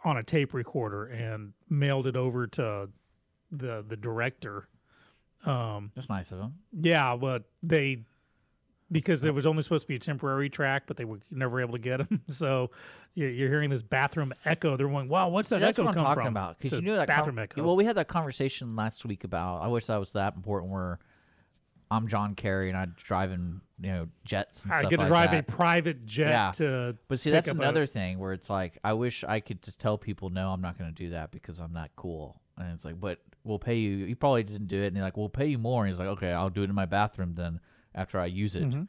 on a tape recorder, and mailed it over to the the director Um, That's nice of them. yeah, but they because there was only supposed to be a temporary track, but they were never able to get them. So you're, you're hearing this bathroom echo. They're going, "Wow, what's that See, that's echo what I'm come talking from?" about because you knew that bathroom con- echo. Well, we had that conversation last week about. I wish that was that important. Where I'm John Kerry and I'm driving, you know, jets. And I stuff get to like drive a private jet Yeah. to But see, that's up a- another thing where it's like, I wish I could just tell people, no, I'm not going to do that because I'm not cool. And it's like, but we'll pay you. He probably didn't do it, and they're like, we'll pay you more. And he's like, okay, I'll do it in my bathroom then after I use it. Mhm.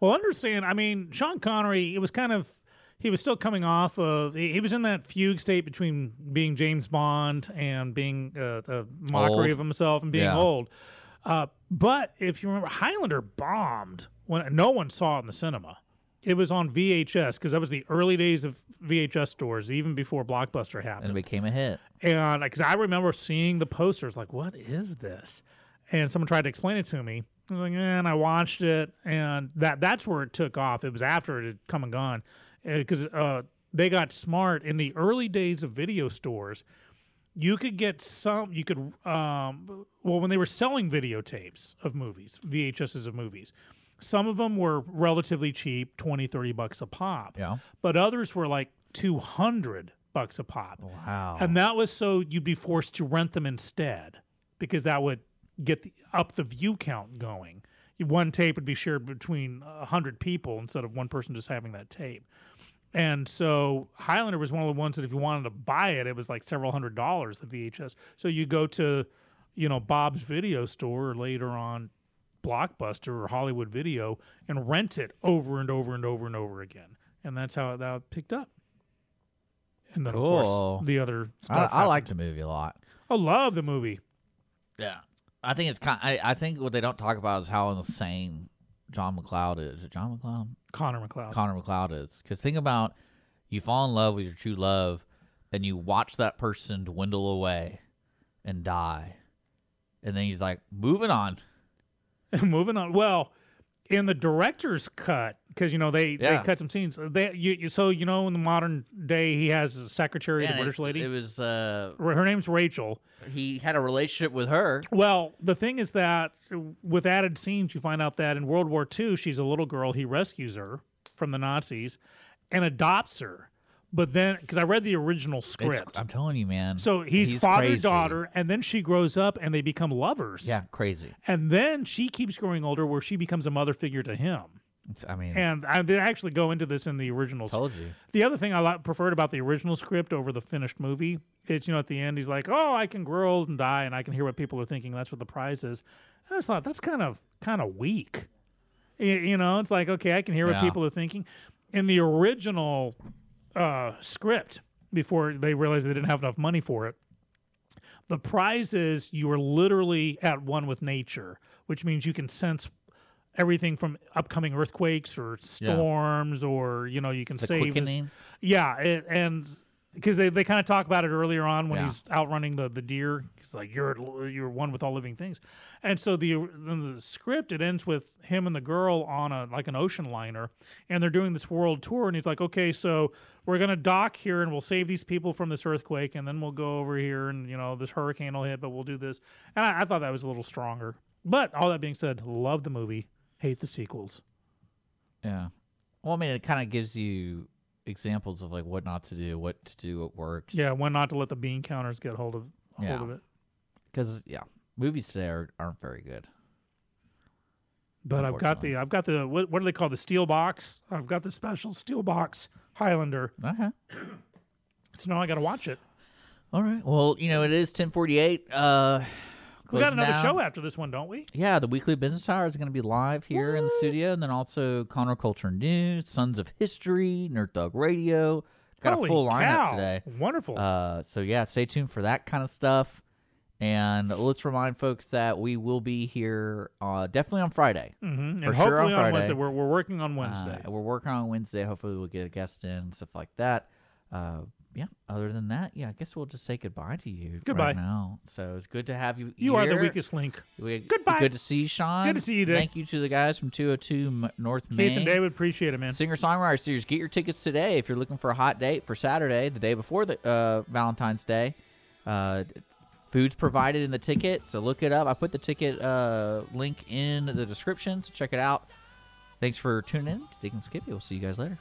Well, understand. I mean, Sean Connery. It was kind of he was still coming off of. He he was in that fugue state between being James Bond and being uh, a mockery Old. of himself and being Yeah. old. Uh, but if you remember, Highlander bombed when no one saw it in the cinema. It was on VHS because that was the early days of VHS stores, even before Blockbuster happened And it became a hit. and because I remember seeing the posters, like, what is this? And someone tried to explain it to me. I like, eh, and I watched it, and that that's where it took off. It was after it had come and gone, because uh, they got smart in the early days of video stores. You could get some. You could um, well when they were selling videotapes of movies, VHSs of movies. Some of them were relatively cheap, 20, 30 bucks a pop. Yeah. But others were like 200 bucks a pop. Wow. And that was so you'd be forced to rent them instead because that would get the, up the view count going. One tape would be shared between 100 people instead of one person just having that tape. And so Highlander was one of the ones that if you wanted to buy it, it was like several hundred dollars, the VHS. So you go to, you know, Bob's video store later on Blockbuster or Hollywood Video and rent it over and over and over and over again. And that's how that picked up. And then, of Cool. course, the other stuff. I like the movie a lot. I love the movie. Yeah. I think it's kind. I, I think what they don't talk about is how insane John MacLeod is. Is John MacLeod? Connor MacLeod. Connor MacLeod is. Because think about you fall in love with your true love, and you watch that person dwindle away and die, and then he's like, moving on. Moving on. Well, in the director's cut, because you know they, Yeah. they cut some scenes. They you, you so you know in the modern day he has a secretary, the British it- lady. It was. uh her name's Rachel. He had a relationship with her. Well, the thing is that with added scenes, you find out that in World War II, she's a little girl. He rescues her from the Nazis and adopts her. But then, because I read the original It's- script, I'm telling you, man. so he's, father crazy. daughter, and then she grows up and they become lovers. Yeah, crazy. And then she keeps growing older, where she becomes a mother figure to him. It's- I mean, And I, they actually go into this in the original. Told you. The other thing I li- preferred about the original script over the finished movie, it's you know at the end he's like, "Oh, I can grow old and die, and I can hear what people are thinking. That's what the prize is." And I just thought that's kind of kind of weak. Y- You know, it's like okay, I can hear what Yeah. people are thinking. In the original uh, script, before they realized they didn't have enough money for it, the prize is you are literally at one with nature, which means you can sense everything from upcoming earthquakes or storms, or you know you can The save. quickening? yeah, it, and because they, they kind of talk about it earlier on when Yeah. he's outrunning the the deer. He's like, "You're you're one with all living things," and so the the script it ends with him and the girl on a like an ocean liner, and they're doing this world tour, and he's like, "Okay, so we're gonna dock here, and we'll save these people from this earthquake, and then we'll go over here, and you know this hurricane will hit, but we'll do this." And I, I thought that was a little stronger. But all that being said, love the movie, hate the sequels. Yeah. Well, I mean, it kind of gives you examples of like what not to do, what to do, what works. Yeah, when not to let the bean counters get hold of hold Yeah. of it. Because yeah, movies today are, aren't very good. But I've got the I've got the what, what do they call the steel box? I've got the special steel box Highlander. Okay. So now I got to watch it. All right. Well, you know, it is ten forty eight. Uh, We got another down. show after this one, don't we? Yeah, the weekly business hour is going to be live here in the studio, and then also Conroe Culture News, Sons of History, Nerd Dog Radio. Got Holy a full lineup today. Wonderful. Uh, so yeah, stay tuned for that kind of stuff. And let's remind folks that we will be here uh, definitely on Friday. Mhm. For And sure hopefully on Friday. Wednesday. We're- we're working on Wednesday. Uh, we're working on Wednesday. Hopefully, we'll get a guest in and stuff like that. Uh, yeah. Other than that, yeah, I guess we'll just say goodbye to you. Goodbye. Right now. So it's good to have you. You are the weakest link. We- Goodbye. Good to see you, Sean. Good to see you, Dick. Thank you to the guys from 202 M- North Main. Keith and David appreciate it, man. Singer Songwriter Series. Get your tickets today if you're looking for a hot date for Saturday, the day before the uh, Valentine's Day. Uh, Food's provided in the ticket, so look it up. I put the ticket uh, link in the description, so check it out. Thanks for tuning in to Dick and Skippy. We'll see you guys later.